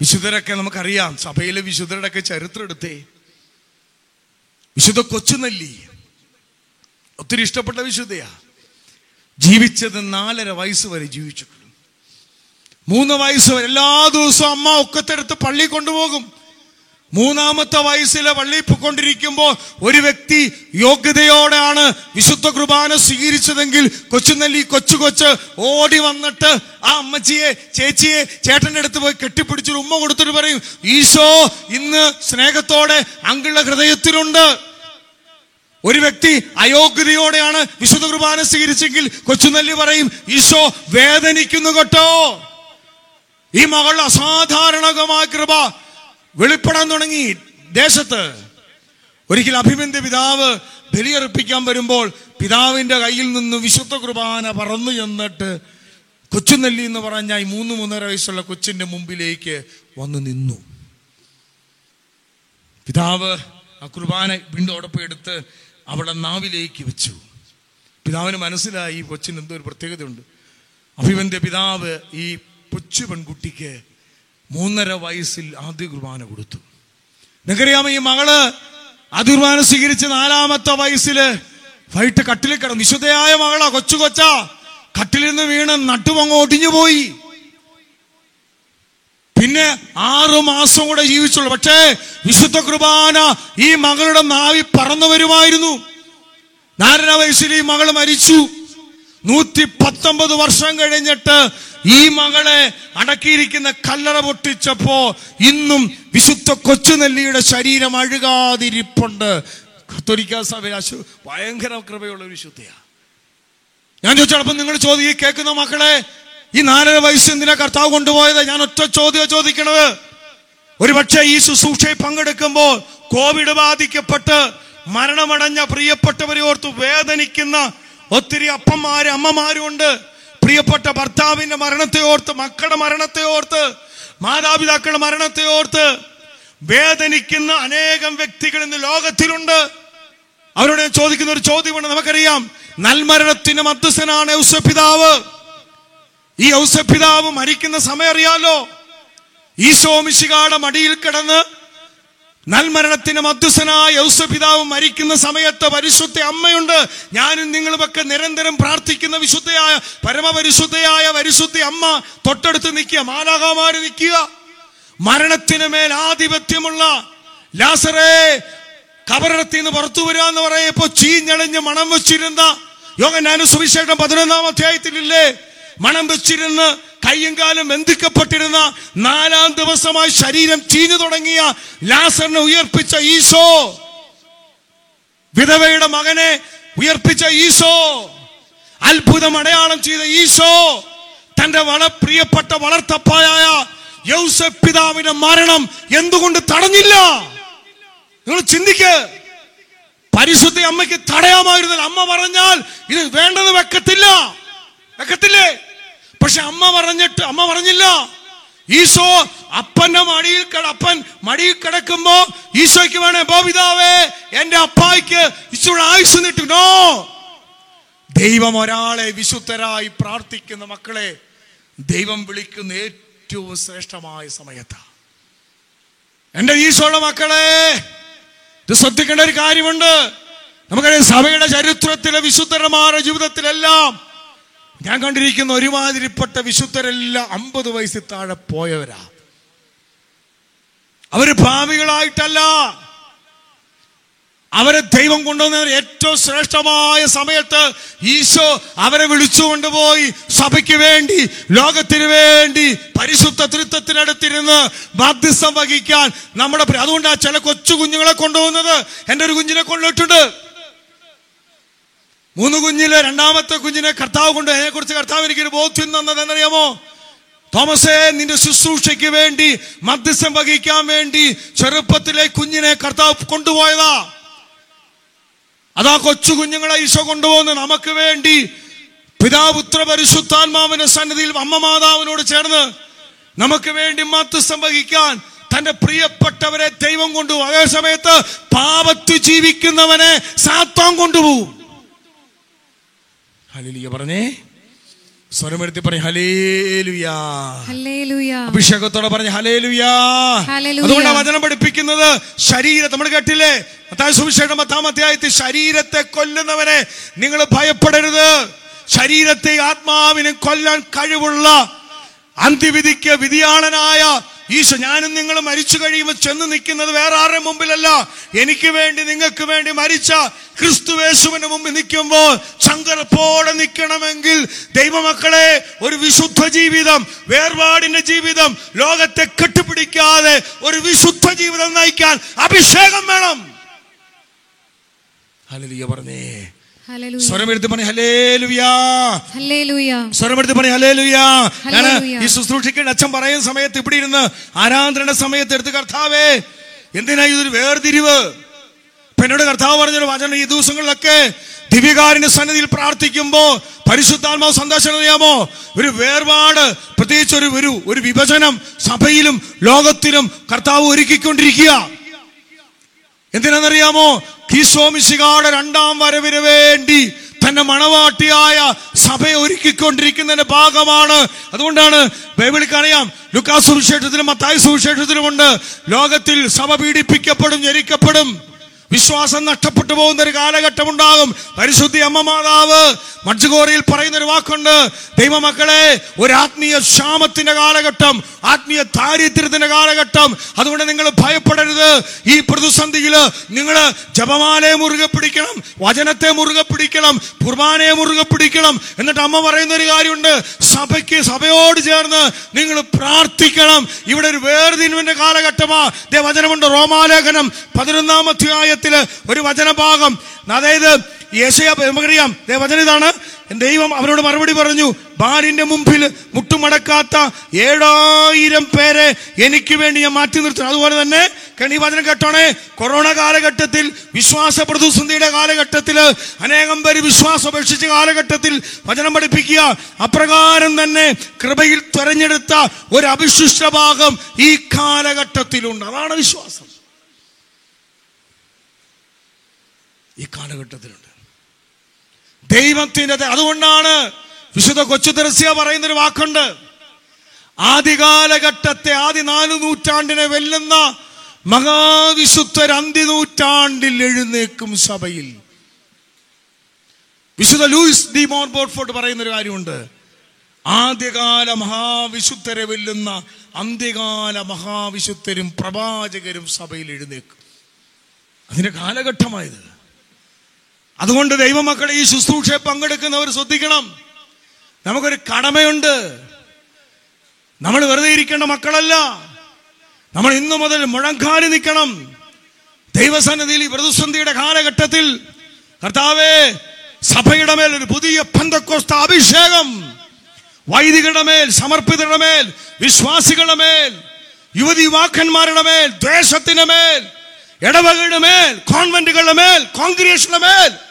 വിശുദ്ധരൊക്കെ നമുക്കറിയാം. സഭയിലെ വിശുദ്ധരുടെ ഒക്കെ ചരിത്രം എടുത്തേ വിശുദ്ധ കൊച്ചുനല്ലി. ഒത്തിരി ഇഷ്ടപ്പെട്ട വിശുദ്ധയാ. ജീവിച്ചത് നാലര വയസ്സ് വരെ ജീവിച്ചിട്ടുണ്ട്. മൂന്ന് വയസ്സ് വരെ എല്ലാ ദിവസവും അമ്മ ഒക്കത്തെടുത്ത് പള്ളി കൊണ്ടുപോകും. മൂന്നാമത്തെ വയസ്സിലെ പള്ളിയിൽ പോയിക്കൊണ്ടിരിക്കുമ്പോൾ ഒരു വ്യക്തി യോഗ്യതയോടെയാണ് വിശുദ്ധ കുർബാന സ്വീകരിച്ചതെങ്കിൽ കൊച്ചുനെല്ലി കൊച്ചു കൊച്ച് ഓടി വന്നിട്ട് ആ അമ്മച്ചിയെ ചേച്ചിയെ ചേട്ടന്റെ അടുത്ത് പോയി കെട്ടിപ്പിടിച്ചൊരു ഉമ്മ കൊടുത്തിട്ട് പറയും ഈശോ ഇന്ന് സ്നേഹത്തോടെ അങ്കിളുടെ ഹൃദയത്തിലുണ്ട്. ഒരു വ്യക്തി അയോഗ്യതയോടെയാണ് വിശുദ്ധ കുർബാന സ്വീകരിച്ചെങ്കിൽ കൊച്ചുനെല്ലി പറയും ഈശോ വേദനിക്കുന്നു കേട്ടോ. ഈ മകൾ അസാധാരണകമായ കൃപ വെളിപ്പെടാൻ തുടങ്ങി. ദേശത്ത് ഒരിക്കൽ അഭിമന്യ പിതാവ് ബലിയർപ്പിക്കാൻ വരുമ്പോൾ പിതാവിന്റെ കയ്യിൽ നിന്ന് വിശുദ്ധ കുർബാന പറന്നു ചെന്നിട്ട് കൊച്ചുനെല്ലി എന്ന് പറഞ്ഞ ഈ മൂന്ന് മൂന്നര വയസ്സുള്ള കൊച്ചിന്റെ മുമ്പിലേക്ക് വന്നു നിന്നു. പിതാവ് ആ കുർബാന വീണ്ടും എടുത്ത് അവളെ നാവിലേക്ക് വെച്ചു. പിതാവിന് മനസ്സിലായി ഈ കൊച്ചിന് എന്തോ ഒരു പ്രത്യേകതയുണ്ട്. അഭിമന്യ പിതാവ് ഈ കൊച്ചു പെൺകുട്ടിക്ക് മൂന്നര വയസ്സിൽ ആദ്യ കുർബാന കൊടുത്തു. നിങ്ങൾക്കറിയാമോ ഈ മകൾ ആദ്യ കുർബാന സ്വീകരിച്ച് നാലാമത്തെ വയസ്സിൽ വൈകിട്ട് കട്ടിലിൽ കിടന്നു. വിശുദ്ധയായ മകളാ കൊച്ചു കൊച്ചാ. കട്ടിലിൽ നിന്ന് വീണ് നട്ടുമങ്ങ് ഒടിഞ്ഞു പോയി. പിന്നെ ആറു മാസം കൂടെ ജീവിച്ചുള്ളൂ. പക്ഷേ വിശുദ്ധ കുർബാന ഈ മകളുടെ നാവി പറന്നു വരുമായിരുന്നു. നാലര വയസ്സിൽ ഈ മകൾ മരിച്ചു. നൂറ്റി പത്തൊമ്പത് വർഷം കഴിഞ്ഞിട്ട് ഈ മകളെ അടക്കിയിരിക്കുന്ന കല്ലറ പൊട്ടിച്ചപ്പോ ഇന്നും വിശുദ്ധ കൊച്ചുനെല്ലിയുടെ ശരീരം അഴുകാതിരിപ്പുണ്ട്. കത്തോലിക്ക സഭ ഭയങ്കര കൃപയുള്ള ഒരു വിശുദ്ധയാ. ഞാൻ ചോദിച്ചപ്പോൾ നിങ്ങൾ ചോദി കേൾക്കുന്ന മക്കളെ ഈ നാലര വയസ്സ് എന്തിനാ കർത്താവ് കൊണ്ടുപോയത്? ഞാൻ ഒറ്റ ചോദ്യം ചോദിക്കണത്. ഒരുപക്ഷെ ഈ ശുശ്രൂഷയിൽ പങ്കെടുക്കുമ്പോൾ കോവിഡ് ബാധിക്കപ്പെട്ട് മരണമടഞ്ഞ പ്രിയപ്പെട്ടവരെ ഓർത്ത് വേദനിക്കുന്ന ഒത്തിരി അപ്പന്മാരും അമ്മമാരും ഉണ്ട് പ്രിയപ്പെട്ട ഭർത്താവിന്റെ മരണത്തെ ഓർത്ത് മക്കളുടെ മരണത്തെ ഓർത്ത് മാതാപിതാക്കളുടെ മരണത്തെ ഓർത്ത് വേദനിക്കുന്ന അനേകം വ്യക്തികൾ ഇന്ന് ലോകത്തിലുണ്ട്. അവരോട് ചോദിക്കുന്ന ഒരു ചോദ്യമുണ്ട്. നമുക്കറിയാം നൽമരണത്തിന് മധ്യസ്ഥനാണ് ഔസപിതാവ്. ഈ ഔസപിതാവ് മരിക്കുന്ന സമയം അറിയാലോ? ഈശോ മിശികാടെ മടിയിൽ കിടന്ന് നൽമരണത്തിന് മധ്യസ്ഥനായ യൗസ പിതാവ് മരിക്കുന്ന സമയത്ത് പരിശുദ്ധ അമ്മയുണ്ട്. ഞാനും നിങ്ങളുമൊക്കെ നിരന്തരം പ്രാർത്ഥിക്കുന്ന വിശുദ്ധയായ പരമപരിശുദ്ധയായ പരിശുദ്ധ അമ്മ തൊട്ടടുത്ത് നിൽക്കുക. മാലാകാമാര് നിൽക്കുക. മരണത്തിന് മേൽ ആധിപത്യമുള്ള ലാസറേ കബറടത്തിൽ നിന്ന് പുറത്തു വരിക എന്ന് പറയപ്പോ ചീഞ്ഞളിഞ്ഞ് മണം വെച്ചിരുന്ന യോഗ ഞാനും സുവിശേഷം പതിനൊന്നാം അധ്യായത്തിലില്ലേ? മണം വെച്ചിരുന്ന് കയ്യും കാലും ബന്ധിക്കപ്പെട്ടിരുന്ന നാലാം ദിവസമായി ശരീരം ചീഞ്ഞു തുടങ്ങിയ ലാസറിനെ ഉയർപ്പിച്ച ഈശോ. വിധവയുടെ മകനെ ഉയർപ്പിച്ച ഈശോ. അത്ഭുതം അടയാളം ചെയ്ത ഈശോ. തന്റെ വള പ്രിയപ്പെട്ട വളർത്തപ്പായ യൗസഫ് പിതാവിന്റെ മരണം എന്തുകൊണ്ട് തടഞ്ഞില്ല? നിങ്ങൾ ചിന്തിക്ക്. പരിശുദ്ധ അമ്മയ്ക്ക് തടയാമായിരുന്നില്ല. അമ്മ പറഞ്ഞാൽ ഇത് വേണ്ടത് വെക്കത്തില്ല. വെക്കത്തില്ലേ? പക്ഷെ അമ്മ പറഞ്ഞിട്ട് അമ്മ പറഞ്ഞില്ല. ഈശോ അപ്പന്റെ മടിയിൽ അപ്പൻ മടിയിൽ കിടക്കുമ്പോ ഈശോയ്ക്ക് വേണേ ബോപിതാവേ എന്റെ അപ്പായിക്ക് ഈശോയുടെ ആയുസ് നീട്ടുനോ ദൈവം ഒരാളെ വിശുദ്ധരായി പ്രാർത്ഥിക്കുന്ന മക്കളെ ദൈവം വിളിക്കുന്ന ഏറ്റവും ശ്രേഷ്ഠമായ സമയത്താ. എന്റെ ഈശോയുടെ മക്കളെ ഇത് ശ്രദ്ധിക്കേണ്ട ഒരു കാര്യമുണ്ട്. നമുക്കറിയാം സഭയുടെ ചരിത്രത്തിലെ വിശുദ്ധരമാരുടെ ജീവിതത്തിലെല്ലാം ഞാൻ കണ്ടിരിക്കുന്ന ഒരുമാതിരിപ്പെട്ട വിശുദ്ധരെല്ലാം അമ്പത് വയസ്സിൽ താഴെ പോയവരാ. അവർ ഭാവികളായിട്ടല്ല. അവരെ ദൈവം കൊണ്ടുവന്ന ഏറ്റവും ശ്രേഷ്ഠമായ സമയത്ത് ഈശോ അവരെ വിളിച്ചു കൊണ്ടുപോയി സഭയ്ക്ക് വേണ്ടി ലോകത്തിന് വേണ്ടി പരിശുദ്ധ തൃത്വത്തിനടുത്തിരുന്ന് ബാധ്യസ്ഥം വഹിക്കാൻ നമ്മുടെ അതുകൊണ്ടാണ് ചില കൊച്ചു കുഞ്ഞുങ്ങളെ കൊണ്ടുപോകുന്നത്. എന്റെ ഒരു കുഞ്ഞിനെ കൊണ്ടുപോയിട്ടുണ്ട്. മൂന്ന് കുഞ്ഞിലെ രണ്ടാമത്തെ കുഞ്ഞിനെ കർത്താവ് കൊണ്ട് അതിനെ കുറിച്ച് കർത്താവ് എനിക്കൊരു ബോധ്യം തന്നത് എന്നറിയാമോ? തോമസേ നിന്റെ ശുശ്രൂഷയ്ക്ക് വേണ്ടി മധ്യസ്ഥം വഹിക്കാൻ വേണ്ടി ചെറുപ്പത്തിലെ കുഞ്ഞിനെ കർത്താവ് കൊണ്ടുപോയതാ. അതാ കൊച്ചു കുഞ്ഞുങ്ങളെ ഈശോ കൊണ്ടുപോകുന്ന. നമുക്ക് വേണ്ടി പിതാപുത്ര പരിശുദ്ധാത്മാവിന്റെ സന്നിധിയിൽ അമ്മ മാതാവിനോട് ചേർന്ന് നമുക്ക് വേണ്ടി മധ്യസ്ഥം വഹിക്കാൻ തന്റെ പ്രിയപ്പെട്ടവരെ ദൈവം കൊണ്ടുപോകും. അതേ സമയത്ത് പാപത്ത് ജീവിക്കുന്നവനെ സാത്വം കൊണ്ടുപോകും. ഹലിയ പറഞ്ഞേ. സ്വരമെടുത്തി പറഞ്ഞു ഹലേലുയാ അഭിഷേകത്തോടെ പറഞ്ഞു ഹലേലുയാ. അതുകൊണ്ട് വചനം പഠിപ്പിക്കുന്നത്. ശരീരം നമ്മൾ കേട്ടില്ലേ? സുവിശേഷം പത്താം അധ്യായത്തിൽ ശരീരത്തെ കൊല്ലുന്നവനെ നിങ്ങൾ ഭയപ്പെടരുത്. ശരീരത്തെ ആത്മാവിനെ കൊല്ലാൻ കഴിവുള്ള അന്തിവിധിക്ക് വിധിയാളനായ ഈശോ ഞാനും നിങ്ങൾ മരിച്ചു കഴിയുമ്പോൾ ചെന്ന് നിൽക്കുന്നത് വേറെ ആരുടെ മുമ്പിലല്ല? എനിക്ക് വേണ്ടി നിങ്ങൾക്ക് വേണ്ടി മരിച്ച ക്രിസ്തുവേശുവിന്റെ മുമ്പിൽ നിൽക്കുമ്പോൾ ചങ്കരപ്പോടെ നിൽക്കണമെങ്കിൽ ദൈവമക്കളെ ഒരു വിശുദ്ധ ജീവിതം വേർപാടിന്റെ ജീവിതം ലോകത്തെ കെട്ടിപ്പിടിക്കാതെ ഒരു വിശുദ്ധ ജീവിതം നയിക്കാൻ അഭിഷേകം വേണം. ഹല്ലേലൂയ പറഞ്ഞേ. സ്വരമെടുത്ത് പറഞ്ഞേ സ്വരമെടുത്ത് പറഞ്ഞ ഹല്ലേലൂയ. ഞാൻ. ഈ ശുശ്രൂഷിക്കേണ്ട അച്ഛൻ പറയുന്ന സമയത്ത് ഇവിടെ ഇരുന്ന് ആരാധന സമയത്ത് എടുത്ത് കർത്താവേ എന്തിനാ ഇതൊരു വേർതിരിവ്? എന്നോട് കർത്താവ് പറഞ്ഞൊരു വചനം ഈ ദിവസങ്ങളിലൊക്കെ ദിവികാരിന്റെ സന്നിധിയിൽ പ്രാർത്ഥിക്കുമ്പോ പരിശുദ്ധാത്മാവ് സന്ദേശം അറിയാമോ? ഒരു വേർപാട് പ്രത്യേകിച്ച് ഒരു ഒരു ഒരു വിഭജനം സഭയിലും ലോകത്തിലും കർത്താവ് ഒരുക്കിക്കൊണ്ടിരിക്കുക. എന്തിനാണെന്നറിയാമോ? കീശോമിശികാട് രണ്ടാം വരവിന് വേണ്ടി തന്റെ മണവാട്ടിയായ സഭയെ ഒരുക്കിക്കൊണ്ടിരിക്കുന്നതിന്റെ ഭാഗമാണ്. അതുകൊണ്ടാണ് ബൈബിളിൽ അറിയാം ലുക്കാസ് സുവിശേഷത്തിലും മത്തായി സുവിശേഷത്തിലുമുണ്ട് ലോകത്തിൽ സഭ പീഡിപ്പിക്കപ്പെടും ഞെരിക്കപ്പെടും. വിശ്വാസം നഷ്ടപ്പെട്ടു പോകുന്ന ഒരു കാലഘട്ടം ഉണ്ടാകും പരിശുദ്ധി അമ്മ മാതാവ് മജ്ജുകോറിയിൽ പറയുന്ന ഒരു വാക്കുണ്ട്. ദൈവമക്കളെ ഒരു ആത്മീയ ക്ഷാമത്തിന്റെ കാലഘട്ടം ആത്മീയ ദാരിദ്ര്യത്തിന്റെ കാലഘട്ടം. അതുകൊണ്ട് നിങ്ങൾ ഭയപ്പെടരുത്. ഈ പ്രതിസന്ധിയിൽ നിങ്ങൾ ജപമാലയെ മുറുകെ പിടിക്കണം വചനത്തെ മുറുകെ പിടിക്കണം കുർബാനയെ മുറുകെ പിടിക്കണം. എന്നിട്ട് അമ്മ പറയുന്ന ഒരു കാര്യമുണ്ട്. സഭയ്ക്ക് സഭയോട് ചേർന്ന് നിങ്ങൾ പ്രാർത്ഥിക്കണം. ഇവിടെ ഒരു വേർതിരിവിന്റെ കാലഘട്ടമാ. ദേ വചനമുണ്ട് റോമാലേഖനം പതിനൊന്നാം അധ്യായത്തിൽ ഒരു വചനഭാഗം. അതായത് യേശയ നമുക്കറിയാം വചനം ഇതാണ്. ദൈവം അവരോട് മറുപടി പറഞ്ഞു ബാലിന്റെ മുമ്പിൽ മുട്ടുമടക്കാത്ത ഏഴായിരം പേരെ എനിക്ക് വേണ്ടി ഞാൻ മാറ്റി നിർത്തുന്നു. അതുപോലെ തന്നെ കണി വചനം കേട്ടോണേ കൊറോണ കാലഘട്ടത്തിൽ വിശ്വാസ പ്രതിസന്ധിയുടെ കാലഘട്ടത്തിൽ അനേകം പേര് വിശ്വാസം ഉപേക്ഷിച്ച കാലഘട്ടത്തിൽ വചനം പഠിപ്പിക്കുക. അപ്രകാരം തന്നെ കൃപയിൽ തെരഞ്ഞെടുത്ത ഒരു അവിശിഷ്ട ഭാഗം ഈ കാലഘട്ടത്തിലുണ്ട്. അതാണ് വിശ്വാസം. ഈ കാലഘട്ടത്തിലുണ്ട്. ദൈവത്തിന്റെ അതുകൊണ്ടാണ് വിശുദ്ധ കൊച്ചു തെരസ്യ പറയുന്നൊരു വാക്കുണ്ട്. ആദ്യകാലഘട്ടത്തെ ആദ്യ നാല് നൂറ്റാണ്ടിനെ വെല്ലുന്ന മഹാവിശുദ്ധർ അന്ത്യനൂറ്റാണ്ടിൽ എഴുന്നേക്കും സഭയിൽ. വിശുദ്ധ ലൂയിസ് ഡി മോർബോർഫോർട്ട് ബോർഫോർട്ട് പറയുന്നൊരു കാര്യമുണ്ട്. ആദ്യകാല മഹാവിശുദ്ധരെ വെല്ലുന്ന അന്ത്യകാല മഹാവിശുദ്ധരും പ്രവാചകരും സഭയിൽ എഴുന്നേക്കും. അതിന്റെ കാലഘട്ടമായത് അതുകൊണ്ട് ദൈവമക്കളെ ഈ ശുശ്രൂഷയെ പങ്കെടുക്കുന്നവർ ശ്രദ്ധിക്കണം. നമുക്കൊരു കടമയുണ്ട്. നമ്മൾ വെറുതെ ഇരിക്കേണ്ട മക്കളല്ല. നമ്മൾ ഇന്നു മുതൽ മുഴങ്കാലി നിൽക്കണം. ദൈവസന്നിധിയിൽ ഈ പ്രതിസന്ധിയുടെ കാലഘട്ടത്തിൽ കർത്താവേ സഭയുടെ മേൽ ഒരു പുതിയ പന്തക്കോസ്ത അഭിഷേകം വൈദികരുടെ മേൽ സമർപ്പിതരുടെ മേൽ വിശ്വാസികളുടെ മേൽ യുവതി യുവാക്കന്മാരുടെ മേൽ ദ്വേഷത്തിന്റെ മേൽ ഇടവകയുടെ മേൽ കോൺവെന്റുകളുടെ മേൽ കോൺഗ്രിയേഷന്റെ മേൽ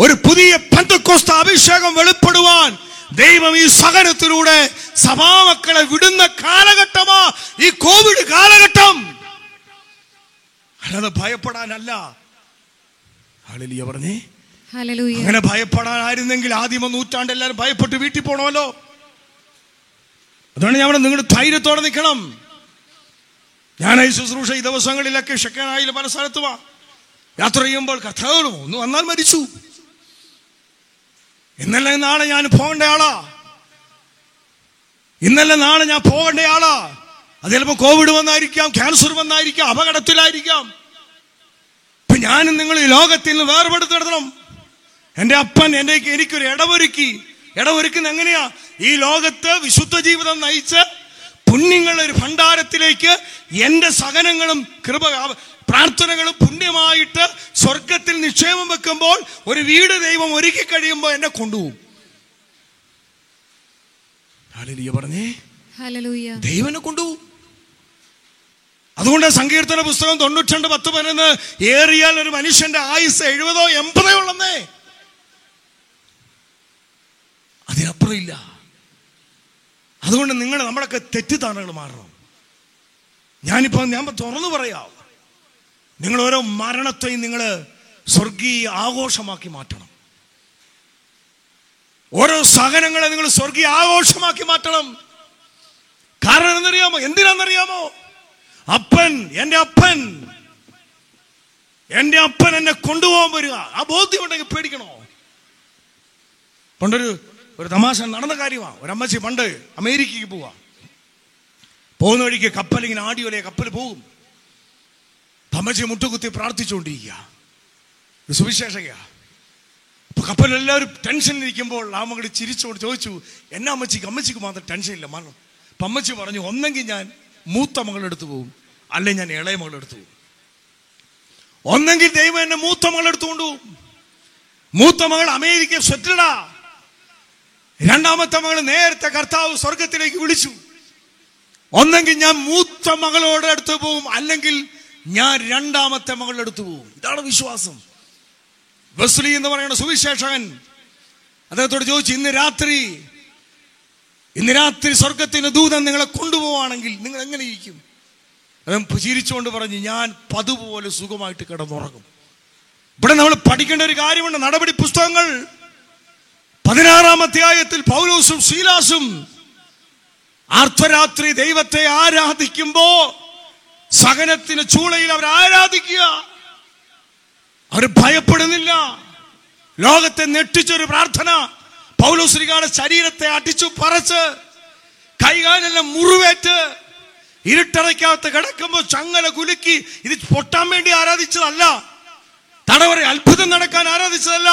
ഒരു പുതിയ പന്തക്കോസ്ത അഭിഷേകം വെളിപ്പെടുവാൻ ദൈവം ഈ സഹനത്തിലൂടെ സഭാമക്കളെ വിടുന്ന കാലഘട്ടമാ ഈ കോവിഡ് കാലഘട്ടം. അല്ലാതെ ഭയപ്പെടാനല്ല. ആളിലിയ പറഞ്ഞേ. അങ്ങനെ ഭയപ്പെടാനായിരുന്നെങ്കിൽ ആദ്യമ നൂറ്റാണ്ട് എല്ലാവരും ഭയപ്പെട്ട് വീട്ടിൽ പോണമല്ലോ. അതാണ് ഞാൻ നിങ്ങൾ ധൈര്യത്തോടെ നിൽക്കണം. ഞാൻ ഈ ശുശ്രൂഷ ഈ ദിവസങ്ങളിലൊക്കെ ഷെക്കനായിൽ പല സ്ഥലത്തുമാ. യാത്ര ചെയ്യുമ്പോൾ കഥകളും ഒന്ന് വന്നാൽ മരിച്ചു. ഇന്നലെ നാളെ ഞാൻ പോകേണ്ട ആളാ. ഇന്നലെ നാളെ ഞാൻ പോകേണ്ട ആളാ. അത് ചിലപ്പോൾ കോവിഡ് വന്നായിരിക്കാം ക്യാൻസർ വന്നായിരിക്കാം അപകടത്തിലായിരിക്കാം. ഇപ്പൊ ഞാനും നിങ്ങൾ ഈ ലോകത്തിൽ നിന്ന് വേർപെടുത്തി നടത്തണം. എന്റെ അപ്പൻ എന്റെ എനിക്കൊരു ഇടവൊരുക്കി. ഇടവൊരുക്കുന്ന എങ്ങനെയാ? ഈ ലോകത്ത് വിശുദ്ധ ജീവിതം നയിച്ച് പുണ്യങ്ങളുടെ ഒരു ഭണ്ഡാരത്തിലേക്ക് എന്റെ സഹനങ്ങളും കൃപ പ്രാർത്ഥനകളും പുണ്യമായിട്ട് സ്വർഗത്തിൽ നിക്ഷേപം വെക്കുമ്പോൾ ഒരു വീട് ദൈവം ഒരുക്കി കഴിയുമ്പോൾ എന്നെ കൊണ്ടുപോകും. പറഞ്ഞേ. ദൈവനെ കൊണ്ടുപോകും. അതുകൊണ്ട് സങ്കീർത്തന പുസ്തകം തൊണ്ണൂറ്റി രണ്ട് പത്ത് പതിനൊന്ന് ഏറിയാൽ ഒരു മനുഷ്യന്റെ ആയുസ് എഴുപതോ എൺപതോ ഉള്ളന്നേ. അതിനപ്പുറം ഇല്ല. അതുകൊണ്ട് നിങ്ങൾ നമ്മളൊക്കെ തെറ്റിദ്ധാരണകൾ മാറണം. ഞാനിപ്പോ ഞാൻ തുറന്നു പറയാം. നിങ്ങൾ ഓരോ മരണത്തെയും നിങ്ങൾ സ്വർഗീയ ആഘോഷമാക്കി മാറ്റണം. ഓരോ സഹനങ്ങളെ നിങ്ങൾ സ്വർഗീയ ആഘോഷമാക്കി മാറ്റണം. കാരണം എന്നറിയാമോ എന്തിനാണെന്നറിയാമോ? അപ്പൻ എന്റെ അപ്പൻ. എന്റെ അപ്പൻ എന്നെ കൊണ്ടുപോകാൻ വരിക. ആ ബോധ്യം ഉണ്ടെങ്കിൽ പേടിക്കണോ? പണ്ടൊരു ഒരു തമാശ നടന്ന കാര്യമാണ് ഒരു അമ്മച്ചി പണ്ട് അമേരിക്കയ്ക്ക് പോവാ. പോകുന്ന വഴിക്ക് കപ്പൽ ഇങ്ങനെ ആടിയോലെ കപ്പൽ പോകും. അമ്മച്ചി മുട്ടുകുത്തി പ്രാർത്ഥിച്ചുകൊണ്ടിരിക്കുക. ഒരു അപ്പൊ കപ്പലെല്ലാവരും എല്ലാവരും ടെൻഷനിൽ ഇരിക്കുമ്പോൾ ആ മകൾ ചിരിച്ചുകൊണ്ട് ചോദിച്ചു എന്നാ അമ്മച്ചിക്ക്? അമ്മച്ചിക്ക് മാത്രം ടെൻഷൻ ഇല്ല മരണം അമ്മച്ചി പറഞ്ഞു ഒന്നെങ്കിൽ ഞാൻ മൂത്ത മകളെടുത്ത് പോകും അല്ലെങ്കിൽ ഞാൻ ഇളയ മകളെടുത്ത് പോകും ഒന്നെങ്കിൽ ദൈവം എന്നെ മൂത്ത മകളെടുത്ത് കൊണ്ടുപോകും. മൂത്ത മകൾ അമേരിക്ക സെറ്റിൽഡാ. രണ്ടാമത്തെ മകൾ നേരത്തെ കർത്താവ് സ്വർഗത്തിലേക്ക് വിളിച്ചു. ഒന്നെങ്കിൽ ഞാൻ മൂത്ത മകളോട് അടുത്ത് പോകും അല്ലെങ്കിൽ ഞാൻ രണ്ടാമത്തെ മകളുടെ അടുത്ത് പോകും. ഇതാണ് വിശ്വാസം. വെസ്ലി എന്ന് പറയുന്ന സുവിശേഷകൻ അദ്ദേഹത്തോട് ചോദിച്ചു ഇന്ന് രാത്രി ഇന്ന് രാത്രി സ്വർഗത്തിന് ദൂതൻ നിങ്ങളെ കൊണ്ടുപോവാണെങ്കിൽ നിങ്ങൾ എങ്ങനെ ഇരിക്കും? അദ്ദേഹം ചിരിച്ചുകൊണ്ട് പറഞ്ഞു ഞാൻ പതുപോലെ സുഖമായിട്ട് കിടന്നുറങ്ങും. ഇവിടെ നമ്മൾ പഠിക്കേണ്ട ഒരു കാര്യമുണ്ട്. നടപടി പുസ്തകങ്ങൾ. പതിനാറാം അധ്യായത്തിൽ പൗലോസും ശീലാസും അർദ്ധരാത്രി ദൈവത്തെ ആരാധിക്കുമ്പോ സഹനത്തിന് ചൂളയിൽ അവർ ആരാധിക്കുക. അവർ ഭയപ്പെടുന്നില്ല. ലോകത്തെ നെട്ടിച്ചൊരു പ്രാർത്ഥന. പൗലോശ്രീകാട് ശരീരത്തെ അടിച്ചു പറച്ച് കൈകാലെല്ലാം മുറിവേറ്റ് ഇരുട്ടറയ്ക്കകത്ത് കിടക്കുമ്പോൾ ചങ്ങല കുലുക്കി ഇത് പൊട്ടാൻ വേണ്ടി ആരാധിച്ചതല്ല. തടവറ അത്ഭുതം നടക്കാൻ ആരാധിച്ചതല്ല.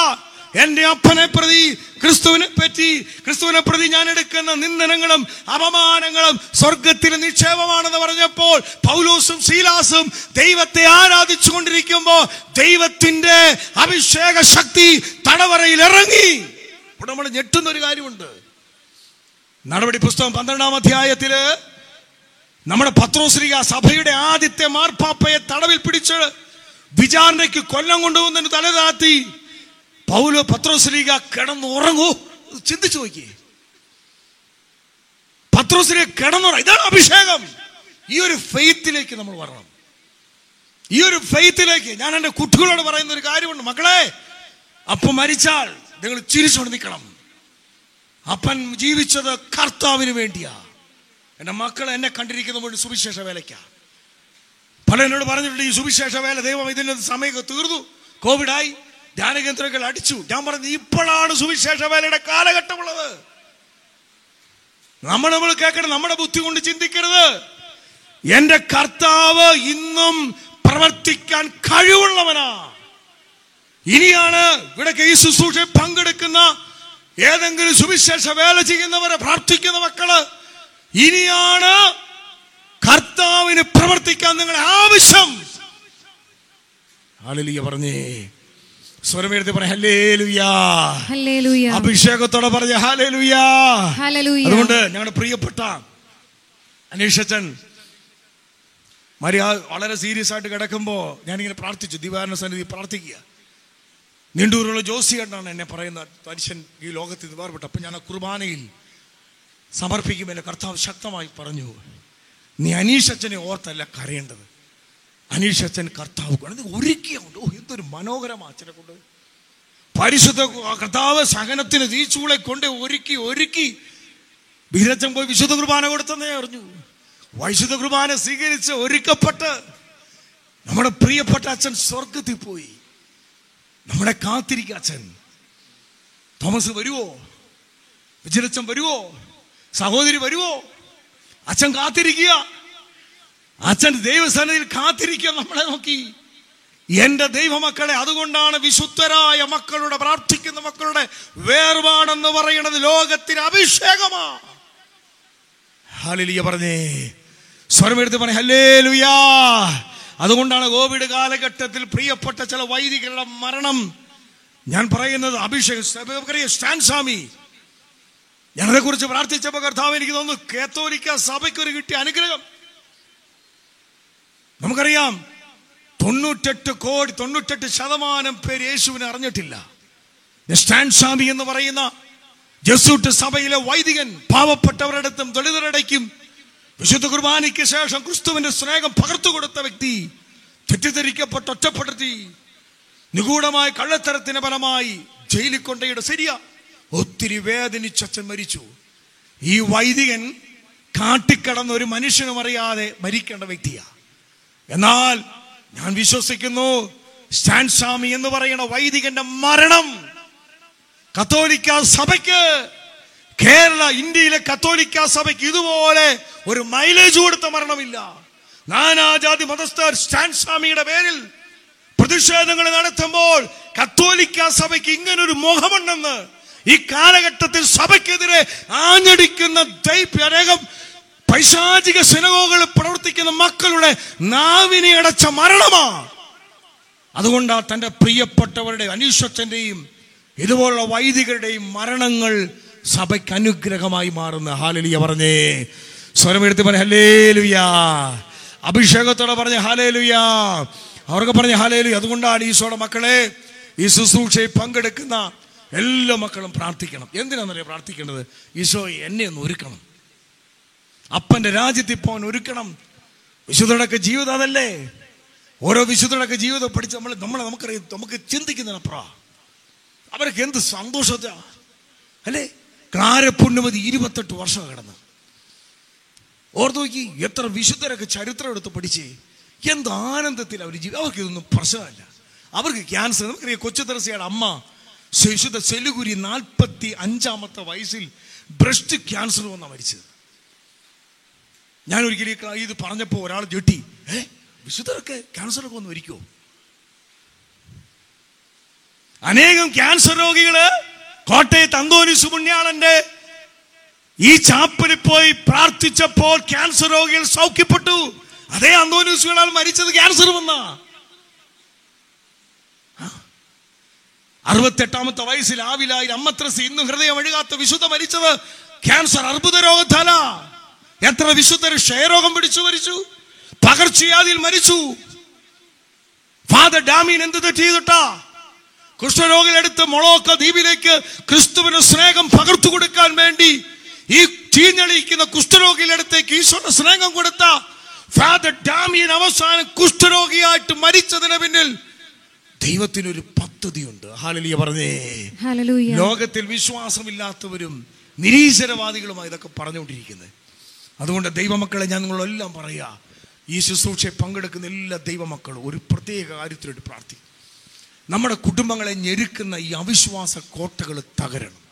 എന്റെ അപ്പനെ പ്രതി ക്രിസ്തുവിനെ പറ്റി ക്രിസ്തുവിനെ പ്രതി ഞാൻ എടുക്കുന്ന നിന്ദനങ്ങളും അപമാനങ്ങളും സ്വർഗത്തിന് നിക്ഷേപമാണെന്ന് പറഞ്ഞപ്പോൾ പൗലോസും ശീലാസും ദൈവത്തെ ആരാധിച്ചു കൊണ്ടിരിക്കുമ്പോൾ ദൈവത്തിന്റെ അഭിഷേക ശക്തി തടവറയിൽ ഇറങ്ങി. ഇവിടെ നമ്മൾ ഞെട്ടുന്ന ഒരു കാര്യമുണ്ട്. നടപടി പുസ്തകം പന്ത്രണ്ടാം അധ്യായത്തിൽ നമ്മുടെ പത്രോശ്രീക സഭയുടെ ആദ്യത്തെ മാർപ്പാപ്പയെ തടവിൽ പിടിച്ച് വിചാരണയ്ക്ക് കൊല്ലം കൊണ്ടുവന്നതിന് തലതാത്തി പൗലോ പത്രോസ്ലീഗ കിടന്നുറങ്ങൂ. ചിന്തിച്ചു നോക്കിയേ. പത്രോസ്ലീഗ കിടന്നുറ ഇതാണ് അഭിഷേകം. ഈ ഒരു ഫെയ്ത്തിലേക്ക് നമ്മൾ വരണം. ഈ ഒരു ഫെയ്ത്തിലേക്ക് ഞാൻ എന്റെ കുട്ടികളോട് പറയുന്ന ഒരു കാര്യമുണ്ട്. മക്കളെ അപ്പ മരിച്ചാൽ നിങ്ങൾ ചിരിച്ചുകൊണ്ട് നിൽക്കണം. അപ്പൻ ജീവിച്ചത് കർത്താവിന് വേണ്ടിയാ. എന്റെ മക്കൾ എന്നെ കണ്ടിരിക്കുന്ന മുഴുവൻ സുവിശേഷ വേലയ്ക്കാ. പല എന്നോട് പറഞ്ഞിട്ടുണ്ട് ഈ സുവിശേഷ വേല ദൈവം ഇതിന്റെ സമയമൊക്കെ തീർന്നു. കോവിഡായി. ധ്യാനകേന്ദ്രങ്ങൾ അടിച്ചു. ഞാൻ പറഞ്ഞു ഇപ്പോഴാണ് സുവിശേഷ വേലയുടെ കാലഘട്ടമുള്ളത്. നമ്മൾ നമ്മൾ കേൾക്കണം നമ്മുടെ ബുദ്ധി കൊണ്ട് ചിന്തിക്കരുത്. എന്റെ കർത്താവ് ഇന്നും പ്രവർത്തിക്കാൻ കഴിവുള്ളവനാ. ഇനിയാണ് ഇവിടെ ഈ ശുശ്രൂഷ പങ്കെടുക്കുന്ന ഏതെങ്കിലും സുവിശേഷ വേല ചെയ്യുന്നവരെ പ്രാർത്ഥിക്കുന്ന മക്കൾ ഇനിയാണ് കർത്താവിന് പ്രവർത്തിക്കാൻ നിങ്ങളെ ആവശ്യം. ആളിലിയ പറഞ്ഞേ. അഭിഷേകത്തോടെ പറഞ്ഞ ഹാലേലുയാ അതുകൊണ്ട് ഞങ്ങളുടെ പ്രിയപ്പെട്ട അനീഷച്ചൻ മരിയ വളരെ സീരിയസ് ആയിട്ട് കിടക്കുമ്പോൾ ഞാനിങ്ങനെ പ്രാർത്ഥിച്ചു ദിവാരണ സന്നിധി പ്രാർത്ഥിക്കുക. നീണ്ടൂരുള്ള ജോസി എന്നാണ് എന്നെ പറയുന്ന മനുഷ്യൻ ഈ ലോകത്ത് ഇത് വേർപെട്ടു. അപ്പം ഞാൻ ആ കുർബാനയിൽ സമർപ്പിക്കുമ്പോൾ എന്റെ കർത്താവ് ശക്തമായി പറഞ്ഞു. നീ അനീഷച്ചനെ ഓർത്തല്ല കരയേണ്ടത്. അനീഷച്ചൻ കർത്താവ് കൊണ്ട് ഒരുക്കിയുണ്ട് ഓ എന്തൊരു മനോഹരമാ അച്ഛനെ കൊണ്ട്. പരിശുദ്ധ കർത്താവ് സഹനത്തിന് തീച്ചൂളെ കൊണ്ട് ഒരുക്കി ഒരുക്കി. ബീരച്ചൻ പോയി വിശുദ്ധ കുർബാന കൊടുത്തെന്നേ അറിഞ്ഞു. വൈശുദ്ധ കുർബാന സ്വീകരിച്ച് ഒരുക്കപ്പെട്ട് നമ്മുടെ പ്രിയപ്പെട്ട അച്ഛൻ സ്വർഗത്തിൽ പോയി. നമ്മളെ കാത്തിരിക്കുക അച്ഛൻ. തോമസ് വരുവോ? വിജയച്ചൻ വരുവോ? സഹോദരി വരുവോ? അച്ഛൻ കാത്തിരിക്കുക. അച്ഛൻ ദൈവസന്നിധിയിൽ കാത്തിരിക്കുക നമ്മളെ നോക്കി. എന്റെ ദൈവമക്കളെ അതുകൊണ്ടാണ് വിശുദ്ധരായ മക്കളുടെ പ്രാർത്ഥിക്കുന്ന മക്കളുടെ വേർപാടെന്ന് പറയുന്നത് ലോകത്തിന് അഭിഷേകമാ. പറഞ്ഞേ. സ്വരമെടുത്ത് ഹല്ലേ ലുയാ അതുകൊണ്ടാണ് കോവിഡ് കാലഘട്ടത്തിൽ പ്രിയപ്പെട്ട ചില വൈദികരുടെ മരണം. ഞാൻ പറയുന്നത് അഭിഷേകം സ്റ്റാൻ സ്വാമി. ഞാനതെ കുറിച്ച് പ്രാർത്ഥിച്ചപ്പോൾ കർത്താവ് എനിക്ക് തോന്നുന്നു കേത്തോലിക്ക സഭയ്ക്ക് ഒരു കിട്ടിയ അനുഗ്രഹം. നമുക്കറിയാം തൊണ്ണൂറ്റെട്ട് കോടി തൊണ്ണൂറ്റെട്ട് ശതമാനം പേര് യേശുവിനെ അറിഞ്ഞിട്ടില്ല. സ്റ്റാൻ സ്വാമി എന്ന് പറയുന്ന ജസൂട്ട് സഭയിലെ വൈദികൻ പാവപ്പെട്ടവരുടെ അടുത്തും ദളിതരുടെക്കും വിശുദ്ധ കുർബാനയ്ക്ക് ശേഷം ക്രിസ്തുവിന്റെ സ്നേഹം പകർത്തു കൊടുത്ത വ്യക്തി തെറ്റിദ്ധരിക്കപ്പെട്ട് ഒറ്റപ്പെടുത്തി നിഗൂഢമായ കള്ളത്തരത്തിന് ഫലമായി ജയിലിൽ കൊണ്ടയുടെ ശരിയ. ഒത്തിരി വേദനിച്ചച്ഛൻ മരിച്ചു. ഈ വൈദികൻ കാട്ടിക്കടന്ന ഒരു മനുഷ്യനും അറിയാതെ മരിക്കേണ്ട വ്യക്തിയാ. എന്നാൽ ഞാൻ വിശ്വസിക്കുന്നു സ്റ്റാൻ സ്വാമി എന്ന് പറയുന്ന വൈദികന്റെ മരണം കത്തോലിക്ക സഭയ്ക്ക് കേരള ഇന്ത്യയിലെ കത്തോലിക്ക സഭയ്ക്ക് ഇതുപോലെ ഒരു മൈലേജ് കൊടുത്ത മരണമില്ല. നാനാജാതി മതസ്ഥർ സ്റ്റാൻ സ്വാമിയുടെ പേരിൽ പ്രതിഷേധങ്ങൾ നടത്തുമ്പോൾ കത്തോലിക്ക സഭയ്ക്ക് ഇങ്ങനൊരു മുഖമുണ്ടെന്ന് ഈ കാലഘട്ടത്തിൽ സഭയ്ക്കെതിരെ ആഞ്ഞടിക്കുന്ന ദൈപ്യരേഖം പൈശാചിക സിനഗോകളിൽ പ്രവർത്തിക്കുന്ന മക്കളുടെ നാവിനെ അടച്ച മരണമാണ്. അതുകൊണ്ടാ തന്റെ പ്രിയപ്പെട്ടവരുടെ അനീശ്വരന്റെയും ഇതുപോലുള്ള വൈദികരുടെയും മരണങ്ങൾ സഭയ്ക്ക് അനുഗ്രഹമായി മാറുന്ന. ഹാലലിയ പറഞ്ഞേ. സ്വരമെടുത്ത് പറഞ്ഞ ഹലേലുയാ അഭിഷേകത്തോടെ പറഞ്ഞ ഹാലേലുയാ അവർക്ക് പറഞ്ഞ ഹാലേലു അതുകൊണ്ടാണ് ഈശോയുടെ മക്കളെ ഈ ശുശ്രൂഷയിൽ പങ്കെടുക്കുന്ന എല്ലാ മക്കളും പ്രാർത്ഥിക്കണം. എന്തിനാണെന്നറിയാം പ്രാർത്ഥിക്കേണ്ടത്? ഈശോ എന്നെ ഒന്ന് ഒരുക്കണം. അപ്പന്റെ രാജ്യത്തിൽ പോകാൻ ഒരുക്കണം. വിശുദ്ധടൊക്കെ ജീവിതം അതല്ലേ? ഓരോ വിശുദ്ധടൊക്കെ ജീവിതം പഠിച്ച് നമ്മൾ നമ്മളെ നമുക്കറിയാം നമുക്ക് ചിന്തിക്കുന്നതിനപ്പുറ അവർക്ക് എന്ത് സന്തോഷത്താ അല്ലേ? ക്ലാരപുണ്യമതി ഇരുപത്തെട്ട് വർഷം കിടന്ന്. ഓർത്തു നോക്കി എത്ര വിശുദ്ധരൊക്കെ ചരിത്രം എടുത്ത് പഠിച്ച് എന്ത് ആനന്ദത്തിൽ അവർ ജീവി അവർക്ക് ഇതൊന്നും പ്രശ്നമല്ല. അവർക്ക് ക്യാൻസർ നമുക്കറിയാം കൊച്ചു തെറസിയുടെ അമ്മ ശിശുദ്ധ സെലുകുരി നാൽപ്പത്തി അഞ്ചാമത്തെ വയസ്സിൽ ബ്രസ്റ്റ് ക്യാൻസർ വന്നാണ് മരിച്ചത്. ഞാൻ ഒരിക്കലും ഇത് പറഞ്ഞപ്പോൾ ഒരാൾ ജെട്ടി ഏ വിശുദ്ധരൊക്കെ ക്യാൻസറൊക്കെ വന്ന് ഒരിക്കോ അനേകം ക്യാൻസർ രോഗികൾ കോട്ടയത്ത് അന്തോനി സുപുണ്യാളന്റെ ഈ ചാപ്പലിൽ പോയി പ്രാർത്ഥിച്ചപ്പോൾ ക്യാൻസർ രോഗികൾ സൗഖ്യപ്പെട്ടു. അതേ അന്തോനിസുകളാൽ മരിച്ചത് ക്യാൻസർ വന്ന. അറുപത്തെട്ടാമത്തെ വയസ്സിൽ ആവിലായി അമ്മത്രസ് ഇന്നും ഹൃദയം ഒഴുകാത്ത വിശുദ്ധ മരിച്ചത് ക്യാൻസർ അർബുദ രോഗത്താല. എത്ര വിശുദ്ധർ ക്ഷയരോഗം പിടിച്ചു മരിച്ചു? പകർച്ചവ്യാധിയിൽ മരിച്ചു. ഫാദർ ഡാമീൻ എന്ത് തെറ്റ് ചെയ്തിട്ടാ? കുഷ്ഠരോഗികളെടുത്ത് മൊളോക്ക ദ്വീപിലേക്ക് ക്രിസ്തുവിന് സ്നേഹം പകർത്തു കൊടുക്കാൻ വേണ്ടി ഈ ചീഞ്ഞളിയിക്കുന്ന കുഷ്ഠരോഗിയിലെടുത്തേക്ക് ഈശോയുടെ സ്നേഹം കൊടുത്ത. ഫാദർ ഡാമിയൻ അവസാനം കുഷ്ഠരോഗിയായിട്ട് മരിച്ചതിന് പിന്നിൽ ദൈവത്തിനൊരു പദ്ധതിയുണ്ട്. ഹാലലിയ പറഞ്ഞേ. ലോകത്തിൽ വിശ്വാസമില്ലാത്തവരും നിരീശ്വരവാദികളുമായി ഇതൊക്കെ പറഞ്ഞുകൊണ്ടിരിക്കുന്നത്. അതുകൊണ്ട് ദൈവമക്കളെ ഞാൻ നിങ്ങളെല്ലാം പറയുക ഈ ശുശ്രൂഷയെ പങ്കെടുക്കുന്ന എല്ലാ ദൈവമക്കളും ഒരു പ്രത്യേക കാര്യത്തിനോട് പ്രാർത്ഥിക്കും. നമ്മുടെ കുടുംബങ്ങളെ ഞെരുക്കുന്ന ഈ അവിശ്വാസ കോട്ടകൾ തകരണം.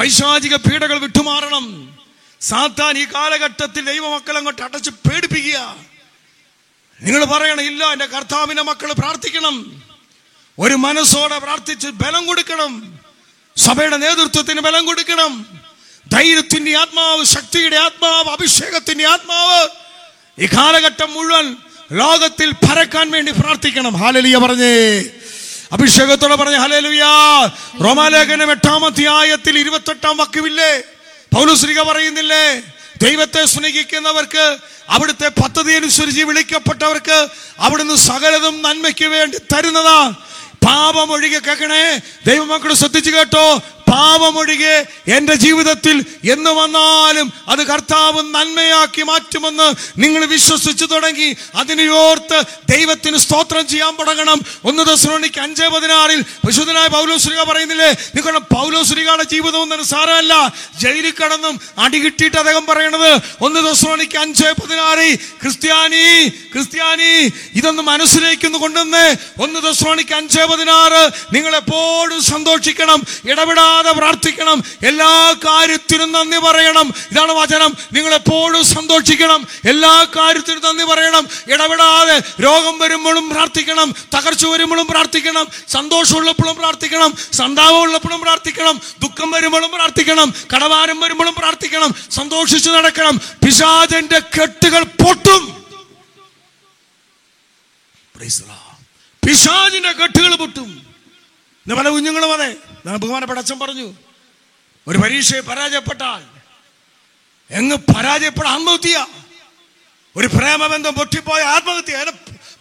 പൈശാചിക പീഡകൾ വിട്ടുമാറണം. സാത്താൻ ഈ കാലഘട്ടത്തിൽ ദൈവമക്കളെ അങ്ങോട്ട് അടച്ച് പേടിപ്പിക്കുക. നിങ്ങൾ പറയണം ഇല്ല എന്റെ കർത്താവിന്റെ മക്കൾ പ്രാർത്ഥിക്കണം. ഒരു മനസ്സോടെ പ്രാർത്ഥിച്ച് ബലം കൊടുക്കണം. സഭയുടെ നേതൃത്വത്തിന് ബലം കൊടുക്കണം. ധൈര്യത്തിന്റെ ആത്മാവ് ശക്തിയുടെ ആത്മാവ് അഭിഷേകത്തിന്റെ ആത്മാവ് ഈ കാലഘട്ടം മുഴുവൻ ലോകത്തിൽ പരക്കാൻ വേണ്ടി പ്രാർത്ഥിക്കണം. ഹാലലിയ പറഞ്ഞേ. അഭിഷേകത്തോടെ പറഞ്ഞ ഹലേലുയ റോമാലേഖനം എട്ടാം അധ്യായത്തിൽ ഇരുപത്തെട്ടാം വാക്യമില്ലേ? പൗലുശ്രീക പറയുന്നില്ലേ? ദൈവത്തെ സ്നേഹിക്കുന്നവർക്ക് അവിടുത്തെ പദ്ധതി അനുസരിച്ച് വിളിക്കപ്പെട്ടവർക്ക് അവിടുന്ന് സകലതും നന്മയ്ക്ക് വേണ്ടി തരുന്നതാ. പാപമൊഴികെ കേൾക്കണേ. ദൈവമക്കൾ ശ്രദ്ധിച്ചു കേട്ടോ. പാപമൊഴികെ എന്റെ ജീവിതത്തിൽ എന്ന് വന്നാലും അത് കർത്താവ് നന്മയാക്കി മാറ്റുമെന്ന് നിങ്ങൾ വിശ്വസിച്ചു തുടങ്ങി. അതിനെയോർത്ത് ദൈവത്തിന് സ്തോത്രം ചെയ്യാൻ തുടങ്ങണം. ഒന്ന് ദശ്രോണിക്ക് അഞ്ച് പതിനാറിൽ വിശുദ്ധനായ പൗലോശ്രീക പറയുന്നില്ലേ? നിങ്ങളുടെ പൗലോശ്രീകയുടെ ജീവിതം ഒന്നും സാരമല്ല. ജയിലിൽ കടന്നും അടി കിട്ടിയിട്ട് അദ്ദേഹം പറയണത് ഒന്ന് ദശ്രോണിക്ക് അഞ്ച് പതിനാറിൽ ക്രിസ്ത്യാനി ക്രിസ്ത്യാനി ഇതൊന്ന് മനസ്സിലേക്കൊന്ന് കൊണ്ടുവന്ന് ഒന്ന് ദശ്രോണിക്ക് അഞ്ച് പതിനാറ്. നിങ്ങൾ എപ്പോഴും സന്തോഷിക്കണം ഇടപെടാതെ പ്രാർത്ഥിക്കണം. എല്ലാ കാര്യത്തിനും നന്ദി പറയണം. ഇതാണ് വചനം. നിങ്ങൾ എപ്പോഴും സന്തോഷിക്കണം. എല്ലാ കാര്യത്തിനും നന്ദി പറയണം. ഇടപെടാതെ രോഗം വരുമ്പോഴും പ്രാർത്ഥിക്കണം. തകർച്ച വരുമ്പോഴും പ്രാർത്ഥിക്കണം. സന്തോഷമുള്ളപ്പോഴും പ്രാർത്ഥിക്കണം. സന്താപമുള്ളപ്പോഴും പ്രാർത്ഥിക്കണം. ദുഃഖം വരുമ്പോഴും പ്രാർത്ഥിക്കണം. കടവാരം വരുമ്പോഴും പ്രാർത്ഥിക്കണം. സന്തോഷിച്ചു നടക്കണം. പിശാചന്റെ കെട്ടുകൾ പൊട്ടും. പിശാചിന്റെ കെട്ടുകൾ പൊട്ടും. പല കുഞ്ഞുങ്ങളും അതെ. ഞാൻ ബഹുമാനപ്പെട്ട അച്ഛൻ പറഞ്ഞു ഒരു പരീക്ഷയെ പരാജയപ്പെട്ടാൽ എങ്ങ് പരാജയപ്പെടാൻ ആത്മഹത്യ? ഒരു പ്രേമബന്ധം പൊട്ടിപ്പോയ ആത്മഹത്യ? അതിനെ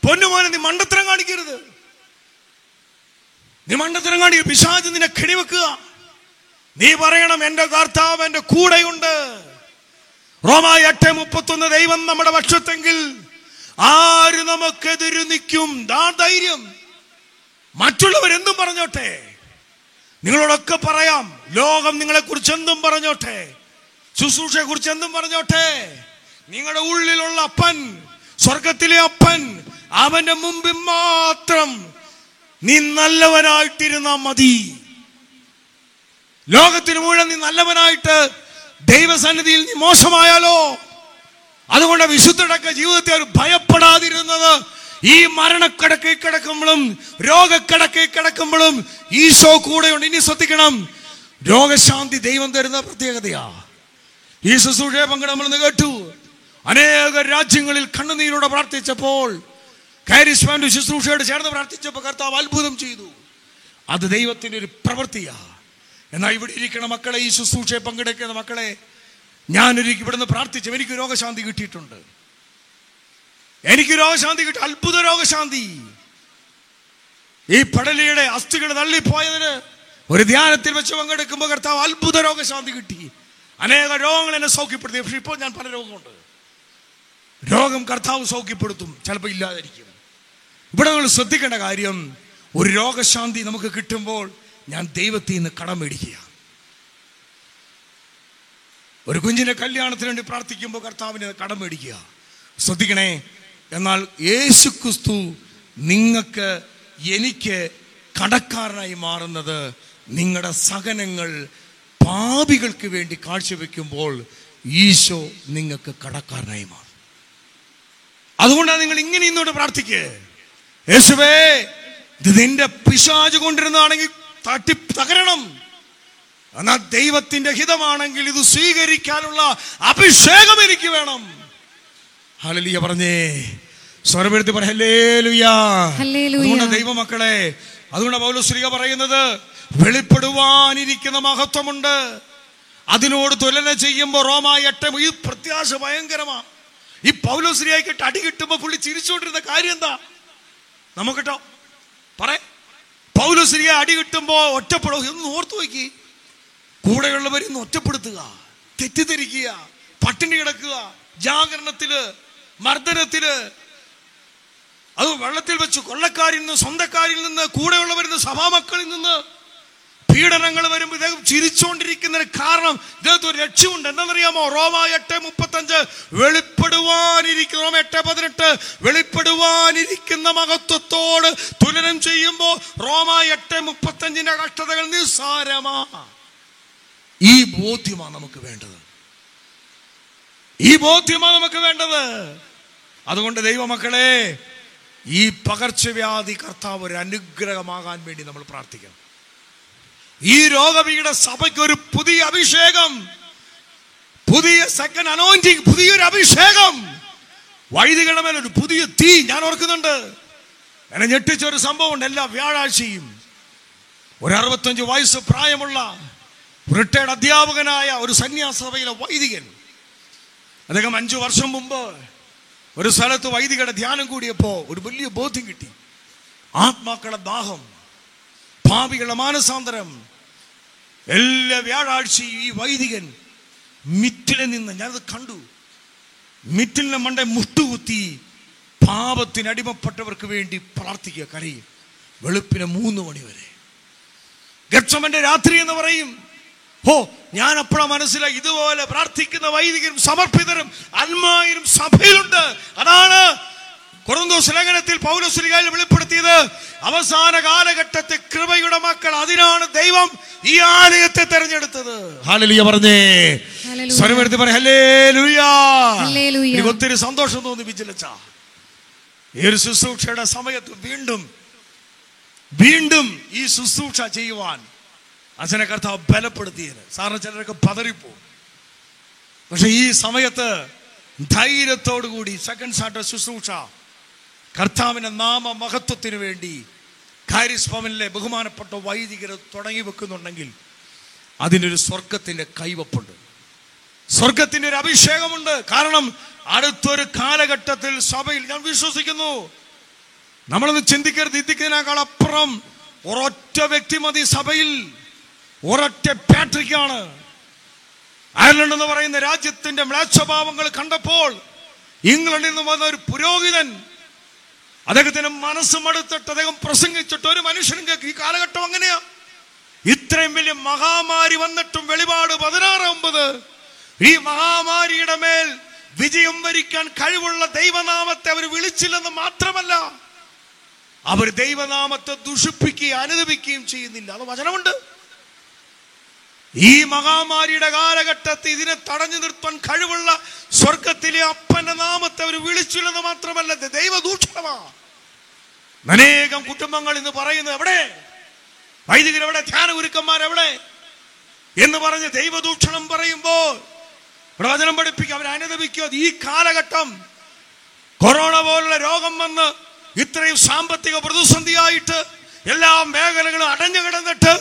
പൊന്നുമോനെ നീ മണ്ടത്തരം കാണിക്കരുത്. നീ മണ്ടത്തരം കാണിക്കുക പിശാജ് നിന്നെ കെടിവെക്കുക നീ പറയണം എന്റെ കർത്താവ് എന്റെ കൂടെയുണ്ട്. റോമായ എട്ട് മുപ്പത്തൊന്ന് ദൈവം നമ്മുടെ പക്ഷത്തെങ്കിൽ ആര് നമുക്കെതിര് നിൽക്കും? ദാ ധൈര്യം. മറ്റുള്ളവർ എന്തും പറഞ്ഞോട്ടെ. നിങ്ങളോടൊക്കെ പറയാം ലോകം നിങ്ങളെ കുറിച്ച് എന്തും പറഞ്ഞോട്ടെ ശുശ്രൂഷയെ കുറിച്ച് എന്തും പറഞ്ഞോട്ടെ. നിങ്ങളുടെ ഉള്ളിലുള്ള അപ്പൻ സ്വർഗത്തിലെ അപ്പൻ അവന്റെ മുമ്പിൽ മാത്രം നീ നല്ലവനായിട്ടിരുന്നാ മതി. ലോകത്തിന് മുഴുവൻ നീ നല്ലവനായിട്ട് ദൈവസന്നിധിയിൽ നീ മോശമായാലോ? അതുകൊണ്ട് വിശുദ്ധടക്ക ജീവിതത്തെ അവർ ഭയപ്പെടാതിരുന്നത് ഈ മരണക്കിടക്കിൽ കിടക്കുമ്പോഴും രോഗക്കിടക്കിൽ കിടക്കുമ്പോഴും ഈശോ കൂടെയുണ്ട്. ഇനി ശ്രദ്ധിക്കണം. രോഗശാന്തി ദൈവം തരുന്ന പ്രത്യേകതയാ. ഈ ശുശ്രൂഷയെ പങ്കെടു നമ്മളെന്ന് കേട്ടു. അനേക രാജ്യങ്ങളിൽ കണ്ണുനീരോടെ പ്രാർത്ഥിച്ചപ്പോൾ കാരിസ്മാന്റെ ശുശ്രൂഷയോട് ചേർന്ന് പ്രാർത്ഥിച്ചപ്പോൾ കർത്താവ് അത്ഭുതം ചെയ്തു. അത് ദൈവത്തിന്റെ ഒരു പ്രവൃത്തിയാ. എന്നാൽ ഇവിടെ ഇരിക്കണ മക്കളെ ഈ ശുശ്രൂഷയെ പങ്കെടുക്കുന്ന മക്കളെ ഞാനൊരു ഇവിടുന്ന് പ്രാർത്ഥിച്ചു. എനിക്ക് രോഗശാന്തി കിട്ടിയിട്ടുണ്ട്. എനിക്ക് രോഗശാന്തി കിട്ടി അത്ഭുത രോഗശാന്തി. ഈ പടലിയുടെ അസ്ഥികൾ തള്ളിപ്പോയതിന് ഒരു ധ്യാനത്തിൽ വെച്ച് പങ്കെടുക്കുമ്പോൾ കർത്താവ് അത്ഭുത രോഗശാന്തി കിട്ടി. അനേക രോഗങ്ങൾ എന്നെ സൗഖ്യപ്പെടുത്തി. പക്ഷെ ഇപ്പോൾ ഞാൻ പല രോഗമുണ്ട് രോഗം കർത്താവ് സൗഖ്യപ്പെടുത്തും. ചിലപ്പോൾ ഇല്ലാതിരിക്കും ഇവിടെ നമ്മൾ ശ്രദ്ധിക്കേണ്ട കാര്യം ഒരു രോഗശാന്തി നമുക്ക് കിട്ടുമ്പോൾ ഞാൻ ദൈവത്തിൽ നിന്ന് കടം മേടിക്കുക. ഒരു കുഞ്ഞിന്റെ കല്യാണത്തിന് വേണ്ടി പ്രാർത്ഥിക്കുമ്പോൾ കർത്താവിന് കടം മേടിക്കുക. ശ്രദ്ധിക്കണേ എന്നാൽ യേശു ക്രിസ്തു നിങ്ങൾക്ക് എനിക്ക് കടക്കാരനായി മാറുന്നത് നിങ്ങളുടെ സഹനങ്ങൾ പാപികൾക്ക് വേണ്ടി കാഴ്ചവെക്കുമ്പോൾ ഈശോ നിങ്ങൾക്ക് കടക്കാരനായി മാറും. അതുകൊണ്ടാണ് നിങ്ങൾ ഇങ്ങനെ ഇന്നോട് പ്രാർത്ഥിക്കുക യേശുവേ നിന്റെ പിശാജ് കൊണ്ടിരുന്നതാണെങ്കിൽ തട്ടി തകരണം. എന്നാൽ ദൈവത്തിന്റെ ഹിതമാണെങ്കിൽ ഇത് സ്വീകരിക്കാനുള്ള അഭിഷേകം എനിക്ക് വേണം. ഹല്ലേലൂയ പറഞ്ഞേ. സ്വരമെടുത്ത് പറ ഹല്ലേലൂയ. ഹല്ലേലൂയ. അതുകൊണ്ട് ദൈവമക്കളെ അതുകൊണ്ട് പൗലോസ്ലിക പറയുന്നത് വെളിപ്പെടുവാനിരിക്കുന്ന മഹത്വമുണ്ട്. അതിനോട് തുലന ചെയ്യുമ്പോൾ റോമായി എട്ട് ഈ പ്രത്യാശ ഭയങ്കരമാ. ഈ പൗലോസ്ലിയായിക്കിട്ട് അടി കിട്ടുമ്പോൾ പുള്ളി ചിരിച്ചുകൊണ്ടിരുന്ന കാര്യം എന്താ? നമുക്കിട്ടോ പറ. പൗലോസ്ലിയെ അടി കിട്ടുമ്പോ ഒറ്റപ്പെടുക ഒന്ന് ഓർത്തു നോക്കി. കൂടെയുള്ളവരെ ഒന്ന് ഒറ്റപ്പെടുത്തുക തെറ്റിദ്ധരിക്കുക പട്ടിണി കിടക്കുക ജാഗരണത്തിൽ മർദ്ദനത്തിൽ അത് വെള്ളത്തിൽ വെച്ച് കൊള്ളക്കാരിൽ നിന്ന് സ്വന്തക്കാരിൽ നിന്ന് കൂടെയുള്ളവരിൽ നിന്ന് സഭാമക്കളിൽ നിന്ന് പീഡനങ്ങൾ വരുമ്പോൾ ഇദ്ദേഹം ചിരിച്ചുകൊണ്ടിരിക്കുന്നതിന് കാരണം ഇദ്ദേഹത്തിന് ഒരു ലക്ഷ്യമുണ്ട് എന്താണെന്നറിയാമോ? റോമ എട്ട് മുപ്പത്തഞ്ച്. വെളിപ്പെടുവാനിരിക്കുന്ന റോമ എട്ട് പതിനെട്ട്. വെളിപ്പെടുവാനിരിക്കുന്ന മഹത്വത്തോട് തുലനം ചെയ്യുമ്പോൾ റോമ എട്ട് മുപ്പത്തഞ്ചിന്റെ കഷ്ടതകൾ നിസ്സാരമാ. ഈ ബോധ്യമാണ് നമുക്ക് വേണ്ടത്. ഈ ബോധ്യമാണ് നമുക്ക് വേണ്ടത്. അതുകൊണ്ട് ദൈവമക്കളെ ഈ പകർച്ചവ്യാധി കർത്താവ് ഒരു അനുഗ്രഹമാകാൻ വേണ്ടി നമ്മൾ പ്രാർത്ഥിക്കണം. ഈ രോഗപീഠ സഭയ്ക്ക് ഒരു പുതിയ അഭിഷേകം പുതിയ സെക്കൻഡ് അനോയിന്റിങ് പുതിയൊരു അഭിഷേകം. വൈദികളുടെ ഒരു പുതിയ തീ ഞാൻ ഓർക്കുന്നുണ്ട്. എന്നെ ഞെട്ടിച്ച ഒരു സംഭവം ഉണ്ട് എല്ലാ വ്യാഴാഴ്ചയും. ഒരു അറുപത്തഞ്ച് വയസ്സ് പ്രായമുള്ള റിട്ടയർഡ് അധ്യാപകനായ ഒരു സന്യാസഭയിലെ വൈദികൻ. അദ്ദേഹം അഞ്ചു വർഷം മുമ്പ് ഒരു സ്ഥലത്ത് വൈദികയുടെ ധ്യാനം കൂടിയപ്പോ ഒരു വലിയ ബോധ്യം കിട്ടി. ആത്മാക്കളുടെ ദാഹം ഭാവികളുടെ മാനസാന്തരം. എല്ലാ വ്യാഴാഴ്ചയും ഈ വൈദികൻ മിറ്റിലെ നിന്ന് ഞാനത് കണ്ടു. മിറ്റിലിനെ മണ്ട മുട്ടുകുത്തി പാപത്തിന് അടിമപ്പെട്ടവർക്ക് വേണ്ടി പ്രാർത്ഥിക്കുക കരയും. വെളുപ്പിന് മൂന്ന് മണി വരെ. രാത്രി എന്ന് പറയും. ഓ ഞാൻ അപ്പോഴാ മനസ്സിലായി ഇതുപോലെ പ്രാർത്ഥിക്കുന്ന വൈദികരും സമർപ്പിതരും അന്മാരും സഭയിലുണ്ട്. അതാണ് കൊറന്തോസ് ലേഖനത്തിൽ പൗലശ്രീകാരി വെളിപ്പെടുത്തിയത്. അവസാന കാലഘട്ടത്തെ കൃപയുടെ മക്കൾ അതിനാണ് ദൈവം ഈ ആലയത്തെ തെരഞ്ഞെടുത്തത്. ഹാലലിയ പറഞ്ഞേ. സ്വരമെടുത്ത് പറ ഹല്ലേലൂയാ. ഹല്ലേലൂയ. എനിക്ക് ഒത്തിരി സന്തോഷം തോന്നി വിജിലച്ച. ഈ ഒരു ശുശ്രൂഷയുടെ സമയത്ത് വീണ്ടും വീണ്ടും ഈ ശുശ്രൂഷ ചെയ്യുവാൻ അച്ഛനെ കർത്താവ് ബലപ്പെടുത്തിയത് സാറിന് ചിലരൊക്കെ പതറിപ്പോവും പക്ഷെ ഈ സമയത്ത് ധൈര്യത്തോടു കൂടി സെക്കൻഡ് സാറ്റ ശുശ്രൂഷ കർത്താവിന്റെ നാമ മഹത്വത്തിന് വേണ്ടി കാരിസ് ഭവനിലെ ബഹുമാനപ്പെട്ട വൈദികർ തുടങ്ങി വെക്കുന്നുണ്ടെങ്കിൽ അതിനൊരു സ്വർഗത്തിന്റെ കൈവപ്പുണ്ട്. സ്വർഗത്തിന്റെ ഒരു അഭിഷേകമുണ്ട്. കാരണം അടുത്തൊരു കാലഘട്ടത്തിൽ സഭയിൽ ഞാൻ വിശ്വസിക്കുന്നു നമ്മളൊന്ന് ചിന്തിക്കരുത് ഇന്ത്യക്കതിനേക്കാൾ അപ്പുറം ഒരൊറ്റ വ്യക്തി മതി സഭയിൽ. ഒരൊറ്റ പാട്രിക്കാണ്. അയർലൻഡ് എന്ന് പറയുന്ന രാജ്യത്തിന്റെ മ്ലാച്ഛഭാവങ്ങൾ കണ്ടപ്പോൾ ഇംഗ്ലണ്ടിൽ നിന്ന് വന്ന ഒരു പുരോഹിതൻ അദ്ദേഹത്തിന് മനസ്സ് മടുത്തിട്ട് അദ്ദേഹം പ്രസംഗിച്ചിട്ട് ഒരു മനുഷ്യനും ഈ കാലഘട്ടം അങ്ങനെയാ. ഇത്രയും വലിയ മഹാമാരി വന്നിട്ടും വെളിപാട് പതിനാറ് ഒമ്പത്. ഈ മഹാമാരിയുടെ മേൽ വിജയം വരിക്കാൻ കഴിവുള്ള ദൈവനാമത്തെ അവർ വിളിച്ചില്ലെന്ന് മാത്രമല്ല അവർ ദൈവനാമത്തെ ദുഷിപ്പിക്കുകയും അനുദപിക്കുകയും ചെയ്യുന്നില്ല. അത് വചനമുണ്ട്. ഈ മഹാമാരിയുടെ കാലഘട്ടത്തിൽ ഇതിനെ തടഞ്ഞു നിർത്താൻ കഴിവുള്ള സ്വർഗത്തിലെ അപ്പന്റെ നാമത്തെ അവർ വിളിച്ചില്ലെന്ന് മാത്രമല്ല ഇത് അനേകം കുടുംബങ്ങൾ ഇന്ന് പറയുന്നത് എവിടെ? വൈദികർ എവിടെ? ധ്യാന ഗുരുക്കന്മാരെവിടെ എന്ന് പറഞ്ഞ് ദൈവദൂഷണം പറയുമ്പോൾ പ്രവചനം വചനം പഠിപ്പിക്കുക അവർ അനുദപിക്കുക. ഈ കാലഘട്ടം കൊറോണ പോലുള്ള രോഗം വന്ന് ഇത്രയും സാമ്പത്തിക പ്രതിസന്ധിയായിട്ട് എല്ലാ മേഖലകളും അടഞ്ഞു കിടന്നിട്ട്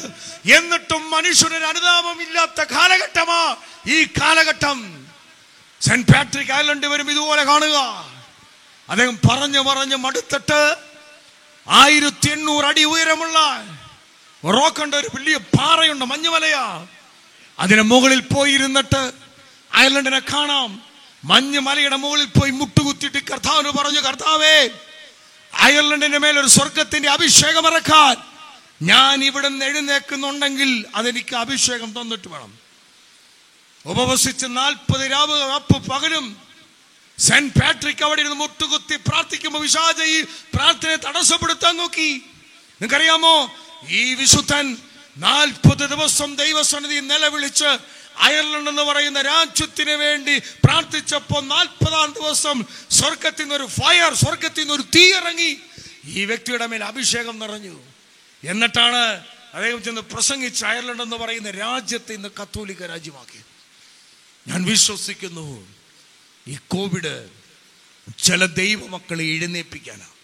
എന്നിട്ടും മനുഷ്യനൊരു അനുതാപമില്ലാത്ത കാലഘട്ടമാ ഈ കാലഘട്ടം. സെന്റ് പാട്രിക് ഐലൻഡ് വരും ഇതുപോലെ കാണുക. അദ്ദേഹം പറഞ്ഞു പറഞ്ഞു മടുത്തിട്ട് ആയിരത്തി എണ്ണൂറ് അടി ഉയരമുള്ള റോക്കണ്ട ഒരു വലിയ പാറയുണ്ട് മഞ്ഞുമലയാ. അതിന് മുകളിൽ പോയിരുന്നിട്ട് അയർലൻഡിനെ കാണാം. മഞ്ഞുമലയുടെ മുകളിൽ പോയി മുട്ടുകുത്തിയിട്ട് കർത്താവിന് പറഞ്ഞു കർത്താവേ അയർലൻഡിന്റെ മേൽ ഒരു സ്വർഗത്തിന്റെ അഭിഷേകം ഇറക്കാൻ ഞാൻ ഇവിടെ നിന്ന് എഴുന്നേക്കുന്നുണ്ടെങ്കിൽ അതെനിക്ക് അഭിഷേകം തന്നിട്ട് വേണം. ഉപവസിച്ച് നാൽപ്പത് രാവ് അപ്പ് പകലും സെന്റ് പാട്രിക് അവിടെ ഇരുന്ന് മുട്ടുകുത്തി പ്രാർത്ഥിക്കുമ്പോൾ വിശാജ ഈ പ്രാർത്ഥനയെ തടസ്സപ്പെടുത്താൻ നോക്കി. നിങ്ങൾക്കറിയാമോ? ഈ വിശുദ്ധൻ നാൽപ്പത് ദിവസം ദൈവസന്നിധി നിലവിളിച്ച് അയർലൻഡ് എന്ന് പറയുന്ന രാജ്യത്തിന് വേണ്ടി പ്രാർത്ഥിച്ചപ്പോൾ നാൽപ്പതാം ദിവസം സ്വർഗത്തിൽ നിന്ന് ഒരു ഫയർ സ്വർഗത്തിൽ നിന്ന് ഒരു തീ ഇറങ്ങി ഈ വ്യക്തിയുടെ മേൽ അഭിഷേകം നിറഞ്ഞു. എന്നിട്ടാണ് അദ്ദേഹം ചെന്ന് പ്രസംഗിച്ച് അയർലൻഡ് എന്ന് പറയുന്ന രാജ്യത്തെ ഇന്ന് കത്തോലിക്ക രാജ്യമാക്കി. ഞാൻ വിശ്വസിക്കുന്നു ഈ കോവിഡ് ചില ദൈവമക്കളെ എഴുന്നേൽപ്പിക്കാനാണ്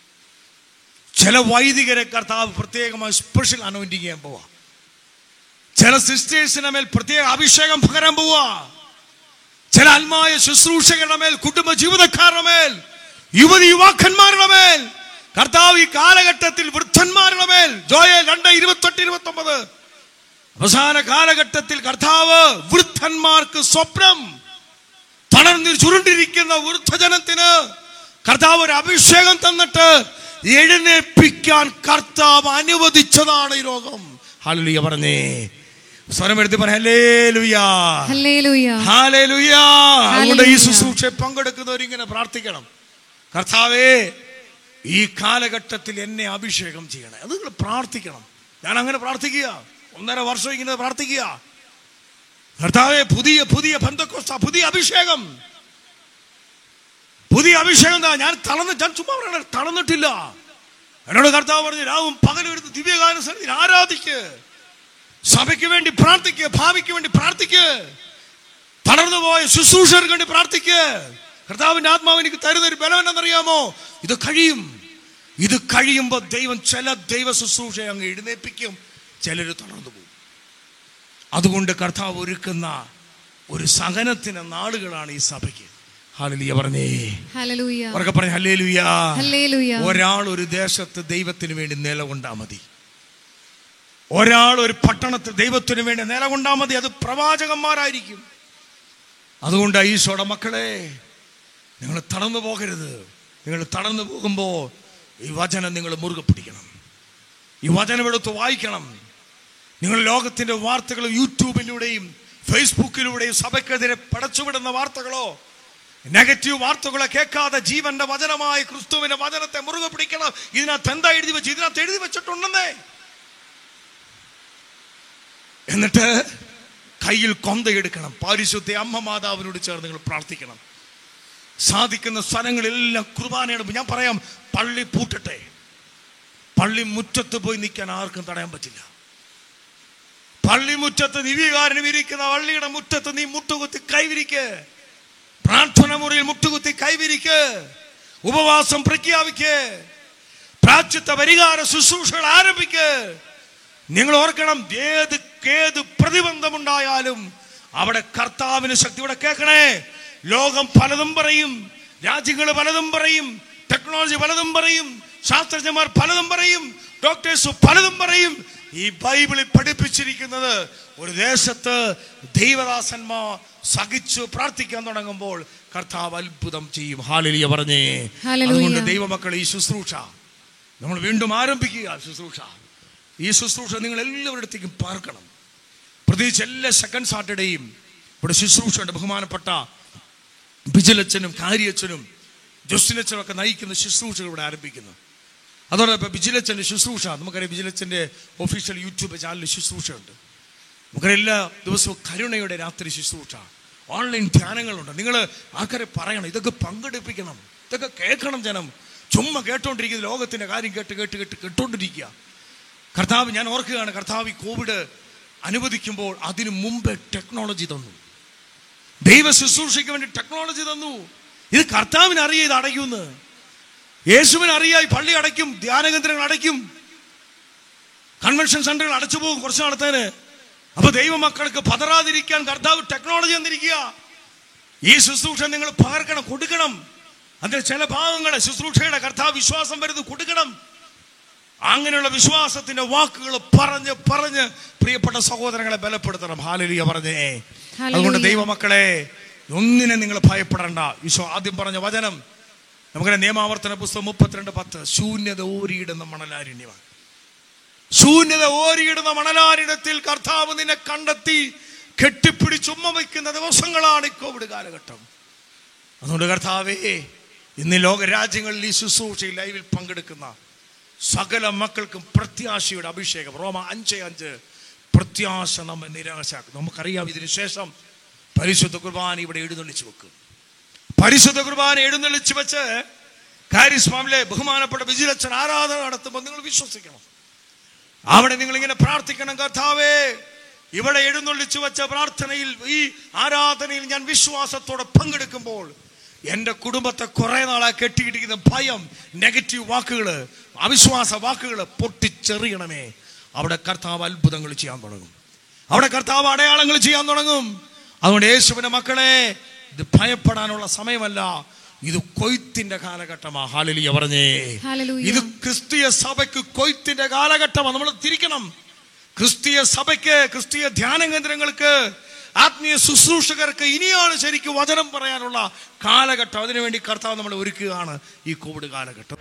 ചില വൈദികരെ കർത്താവ് പ്രത്യേകമായി സ്പെഷ്യൽ അനോയിന്റിങ് ചെയ്യാൻ പോവാ. ചില സിസ്റ്റേഴ്സിന്റെ മേൽ പ്രത്യേക അഭിഷേകം പകരാൻ പോവാ ചില ആത്മായ ശുശ്രൂഷകരുടെ മേൽ കുടുംബ ജീവിതക്കാരുടെ മേൽ യുവതി യുവാക്കന്മാരുടെ മേൽ കർത്താവ് ഈ കാലഘട്ടത്തിൽ വൃദ്ധന്മാരുടെ മേൽ ജോയൽ രണ്ട് ഇരുപത്തെട്ട് ഇരുപത്തി ഒമ്പത് അവസാന കാലഘട്ടത്തിൽ കർത്താവ് വൃദ്ധന്മാർക്ക് സ്വപ്നം തളർന്ന് ചുരുണ്ടിരിക്കുന്ന വൃദ്ധജനത്തിന് കർത്താവ് ഒരു അഭിഷേകം തന്നിട്ട് എഴുന്നേൽപ്പിക്കാൻ കർത്താവ് അനുവദിച്ചതാണ് ഈ രോഗം. ഹലിയ പറഞ്ഞേ. സ്വരം എടുത്ത് പറ ഹലേ ലുയാ ഹല്ലേലൂയ. ഹാലേലുയാ. അതുകൊണ്ട് ഈ ഹല്ലേലൂയ. ശുശ്രൂഷ പങ്കെടുക്കുന്നവരിങ്ങനെ പ്രാർത്ഥിക്കണം. കർത്താവേ ഈ കാലഘട്ടത്തിൽ എന്നെ അഭിഷേകം ചെയ്യണേ. അത് നിങ്ങൾ പ്രാർത്ഥിക്കണം. ഞാൻ അങ്ങനെ പ്രാർത്ഥിക്കുക. ഒന്നര വർഷം ഇങ്ങനെ പ്രാർത്ഥിക്കുക. കർത്താവെ പുതിയ പുതിയ ബന്ധക്കോസ്ത പുതിയ അഭിഷേകം. പുതിയ അഭിഷേകം എന്താ? ഞാൻ തളർന്ന് ഞാൻ ചുമ്മാ പറയണ തളർന്നിട്ടില്ല. എന്നോട് കർത്താവ് പറഞ്ഞു രാവും പകലും എടുത്ത് ദിവ്യകാല സന്നിധി ആരാധിക്ക്. സഭയ്ക്ക് വേണ്ടി പ്രാർത്ഥിക്കുക ഭാവിക്ക് വേണ്ടി പ്രാർത്ഥിക്ക്. തളർന്നു പോയ ശുശ്രൂഷകർക്ക് വേണ്ടി പ്രാർത്ഥിക്ക്. കർത്താവിന്റെ ആത്മാവ് എനിക്ക് തരുന്ന ഒരു ബലം എന്നറിയാമോ ഇത് കഴിയും. ഇത് കഴിയുമ്പോൾ ദൈവം ചില ദൈവ ശുശ്രൂഷ അങ്ങ് എഴുന്നേപ്പിക്കും ചിലർ തളർന്നു പോകും അതുകൊണ്ട് കർത്താവ് ഒരുക്കുന്ന ഒരു സഹനത്തിന് നാളുകളാണ് ഈ സഭയ്ക്ക്. ഹാലലിയ പറഞ്ഞേ. പറഞ്ഞ ഒരാൾ ഒരു ദേശത്ത് ദൈവത്തിന് വേണ്ടി നിലകൊണ്ടാ മതി. ഒരാൾ ഒരു പട്ടണത്തിൽ ദൈവത്തിന് വേണ്ടി നിലകൊണ്ടാൽ മതി അത് പ്രവാചകന്മാരായിരിക്കും. അതുകൊണ്ട് ഈശോയുടെ മക്കളെ നിങ്ങൾ തടന്നു പോകരുത്. നിങ്ങൾ തടന്നു പോകുമ്പോൾ ഈ വചനം നിങ്ങൾ മുറുകെ പിടിക്കണം. ഈ വചനം എടുത്ത് വായിക്കണം. നിങ്ങൾ ലോകത്തിന്റെ വാർത്തകൾ യൂട്യൂബിലൂടെയും ഫേസ്ബുക്കിലൂടെയും സഭയ്ക്കെതിരെ പടച്ചുവിടുന്ന വാർത്തകളോ നെഗറ്റീവ് വാർത്തകളെ കേൾക്കാതെ ജീവന്റെ വചനമായ ക്രിസ്തുവിന്റെ വചനത്തെ മുറുകെ പിടിക്കണം. ഇതിനകത്ത് എന്താ എഴുതി വെച്ച് ഇതിനകത്ത് എഴുതി വെച്ചിട്ടുണ്ടെന്നേ. എന്നിട്ട് കയ്യിൽ കൊന്ത എടുക്കണം പാരിശുദ്ധ അമ്മ മാതാവിനോട് ചേർന്ന് നിങ്ങൾ പ്രാർത്ഥിക്കണം. സാധിക്കുന്ന സ്ഥലങ്ങളെല്ലാം കുർബാനയുടെ ഞാൻ പറയാം പള്ളി പൂട്ടട്ടെ. പള്ളി മുറ്റത്ത് പോയി നിൽക്കാൻ ആർക്കും തടയാൻ പറ്റില്ല. പള്ളിമുറ്റത്ത് മുറ്റത്ത് ദിവ്യകാരനും ഇരിക്കുന്ന പള്ളിയുടെ മുറ്റത്ത് നീ മുട്ടുകുത്തി കൈവിരിക്ക്. പ്രാർത്ഥന മുറിയിൽ മുട്ടുകുത്തി കൈവിരിക്ക്. ഉപവാസം പ്രഖ്യാപിക്ക്. പ്രാച്യത്തെ പരിഹാര ശുശ്രൂഷകൾ ആരംഭിക്ക്. നിങ്ങൾ ഓർക്കണം ഏത് ഏത് പ്രതിബന്ധമുണ്ടായാലും അവിടെ കർത്താവിന് ശക്തി ഇവിടെ കേൾക്കണേ. ലോകം പലതും പറയും രാജ്യങ്ങൾ പലതും പറയും ടെക്നോളജി പലതും പറയും ശാസ്ത്രജ്ഞന്മാർ പലതും പറയും ഡോക്ടേഴ്സ് പലതും പറയും. ഈ ബൈബിളിൽ പഠിപ്പിച്ചിരിക്കുന്നത് ഒരു ദേശത്ത് ദൈവദാസന്മാർ സഹിച്ചു പ്രാർത്ഥിക്കാൻ തുടങ്ങുമ്പോൾ കർത്താവ് അത്ഭുതം ചെയ്യും. ഹാലിലിയ പറഞ്ഞേ. അതുകൊണ്ട് ദൈവമക്കൾ ഈ ശുശ്രൂഷ നമ്മൾ വീണ്ടും ആരംഭിക്കുക. ശുശ്രൂഷ. ഈ ശുശ്രൂഷ നിങ്ങൾ എല്ലാവരുടെ പാർക്കണം. പ്രത്യേകിച്ച് എല്ലാ സെക്കൻഡ് സാറ്റർഡേയും ഇവിടെ ശുശ്രൂഷയുണ്ട്. ബഹുമാനപ്പെട്ട ബിജിലച്ചനും കാരിയച്ചനും ജോസിനച്ചനും ഒക്കെ നയിക്കുന്ന ശുശ്രൂഷകൾ ഇവിടെ ആരംഭിക്കുന്നു. അതോടൊപ്പം ബിജിലച്ചന്റെ ശുശ്രൂഷ നമുക്കറിയാം ബിജിലച്ചന്റെ ഒഫീഷ്യൽ യൂട്യൂബ് ചാനലിൽ ശുശ്രൂഷയുണ്ട്. നമുക്കറിയാം എല്ലാ ദിവസവും കരുണയുടെ രാത്രി ശുശ്രൂഷ. ഓൺലൈൻ ധ്യാനങ്ങളുണ്ട്. നിങ്ങൾ ആൾക്കാരെ പറയണം ഇതൊക്കെ പങ്കെടുപ്പിക്കണം ഇതൊക്കെ കേൾക്കണം ജനം. ചുമ്മാ കേട്ടോണ്ടിരിക്കുന്നത് ലോകത്തിന്റെ കാര്യം കേട്ട് കേട്ട് കേട്ട് കേട്ടോണ്ടിരിക്കുക. കർത്താവ് ഞാൻ ഓർക്കുകയാണ് കർത്താവ് ഈ കോവിഡ് അനുവദിക്കുമ്പോൾ അതിനു മുമ്പ് ടെക്നോളജി തന്നു. ദൈവ ശുശ്രൂഷയ്ക്ക് വേണ്ടി ടെക്നോളജി തന്നു. ഇത് കർത്താവിന് അറിയാം ഇത് അടയ്ക്കുമെന്ന്. യേശുവിന് അറിയായി പള്ളി അടയ്ക്കും ധ്യാനകേന്ദ്രങ്ങൾ അടയ്ക്കും. കൺവെൻഷൻ സെന്ററുകൾ അടച്ചു പോകും കുറച്ച് നാളത്തേന്. അപ്പൊ ദൈവമക്കൾക്ക് പതറാതിരിക്കാൻ കർത്താവ് ടെക്നോളജി തന്നിരിക്കുക. ഈ ശുശ്രൂഷ നിങ്ങൾ പകർക്കണം കൊടുക്കണം. അതിന്റെ ചില ഭാഗങ്ങളെ ശുശ്രൂഷയുടെ കർത്താവ് വിശ്വാസം വരുന്നത് കൊടുക്കണം. അങ്ങനെയുള്ള വിശ്വാസത്തിന്റെ വാക്കുകൾ പറഞ്ഞ് പറഞ്ഞ് പ്രിയപ്പെട്ട സഹോദരങ്ങളെ ബലപ്പെടുത്തണം. ഹാലലിയ പറഞ്ഞേ. അതുകൊണ്ട് ദൈവമക്കളെ ഒന്നിനെ നിങ്ങൾ ഭയപ്പെടണ്ട. വിശ്വ ആദ്യം പറഞ്ഞ വചനം. നമുക്കറിയാം നിയമാവർത്തന പുസ്തകം മുപ്പത്തിരണ്ട് പത്ത്. ശൂന്യത ഓരിയിടുന്ന മണലാരണ്യമാണ്. ശൂന്യത ഓരിയിടുന്ന മണലാരിടത്തിൽ കർത്താവ് നിന്നെ കണ്ടെത്തി കെട്ടിപ്പിടിച്ചുമ്മ വയ്ക്കുന്ന ദിവസങ്ങളാണ് ഈ കോവിഡ് കാലഘട്ടം. അതുകൊണ്ട് കർത്താവേ ഇന്ന് ലോകരാജ്യങ്ങളിൽ ഈ ശുശ്രൂഷയിൽ ലൈവിൽ പങ്കെടുക്കുന്ന സകല മക്കൾക്കും പ്രത്യാശയുടെ അഭിഷേകം. റോമ അഞ്ച് അഞ്ച്. പ്രത്യാശ നമ്മെ നിരാശാക്കും നമുക്കറിയാം ഇതിനു ശേഷം പരിശുദ്ധ കുർബാന ഇവിടെ എഴുന്നള്ളിച്ചു വെക്കും. പരിശുദ്ധ കുർബാന എഴുന്നള്ളിച്ചു വെച്ച് കാരിസ്മാമിലെ ബഹുമാനപ്പെട്ട വിജിലച്ചൻ ആരാധന നടത്തുമ്പോൾ നിങ്ങൾ വിശ്വസിക്കണം. അവിടെ നിങ്ങൾ ഇങ്ങനെ പ്രാർത്ഥിക്കണം കർത്താവേ ഇവിടെ എഴുന്നള്ളിച്ചു വെച്ച പ്രാർത്ഥനയിൽ ഈ ആരാധനയിൽ ഞാൻ വിശ്വാസത്തോടെ പങ്കെടുക്കുമ്പോൾ എന്റെ കുടുംബത്തെ കുറേ നാളായി കെട്ടിയിട്ടിരിക്കുന്ന ഭയം നെഗറ്റീവ് വാക്കുകൾ അവിശ്വാസ വാക്കുകൾ പൊട്ടിച്ചെറിയണമേ. അവിടെ കർത്താവ് അത്ഭുതങ്ങൾ ചെയ്യാൻ തുടങ്ങും. അവിടെ കർത്താവ് അടയാളങ്ങൾ ചെയ്യാൻ തുടങ്ങും. അതുകൊണ്ട് യേശുവിന്റെ മക്കളെ ഇത് ഭയപ്പെടാനുള്ള സമയമല്ല. ഇത് കൊയ്ത്തിന്റെ കാലഘട്ടമാ. ഹാലലിയ പറഞ്ഞേ. ഇത് ക്രിസ്തീയ സഭയ്ക്ക് കൊയ്ത്തിന്റെ കാലഘട്ടമാണ് നമ്മൾ തിരിക്കണം. ക്രിസ്തീയ സഭയ്ക്ക് ക്രിസ്തീയ ധ്യാന കേന്ദ്രങ്ങൾക്ക് ആത്മീയ ശുശ്രൂഷകർക്ക് ഇനിയാണ് ശരിക്കും വചനം പറയാനുള്ള കാലഘട്ടം. അതിനുവേണ്ടി കർത്താവ് നമ്മൾ ഒരുക്കുകയാണ് ഈ കോവിഡ് കാലഘട്ടം.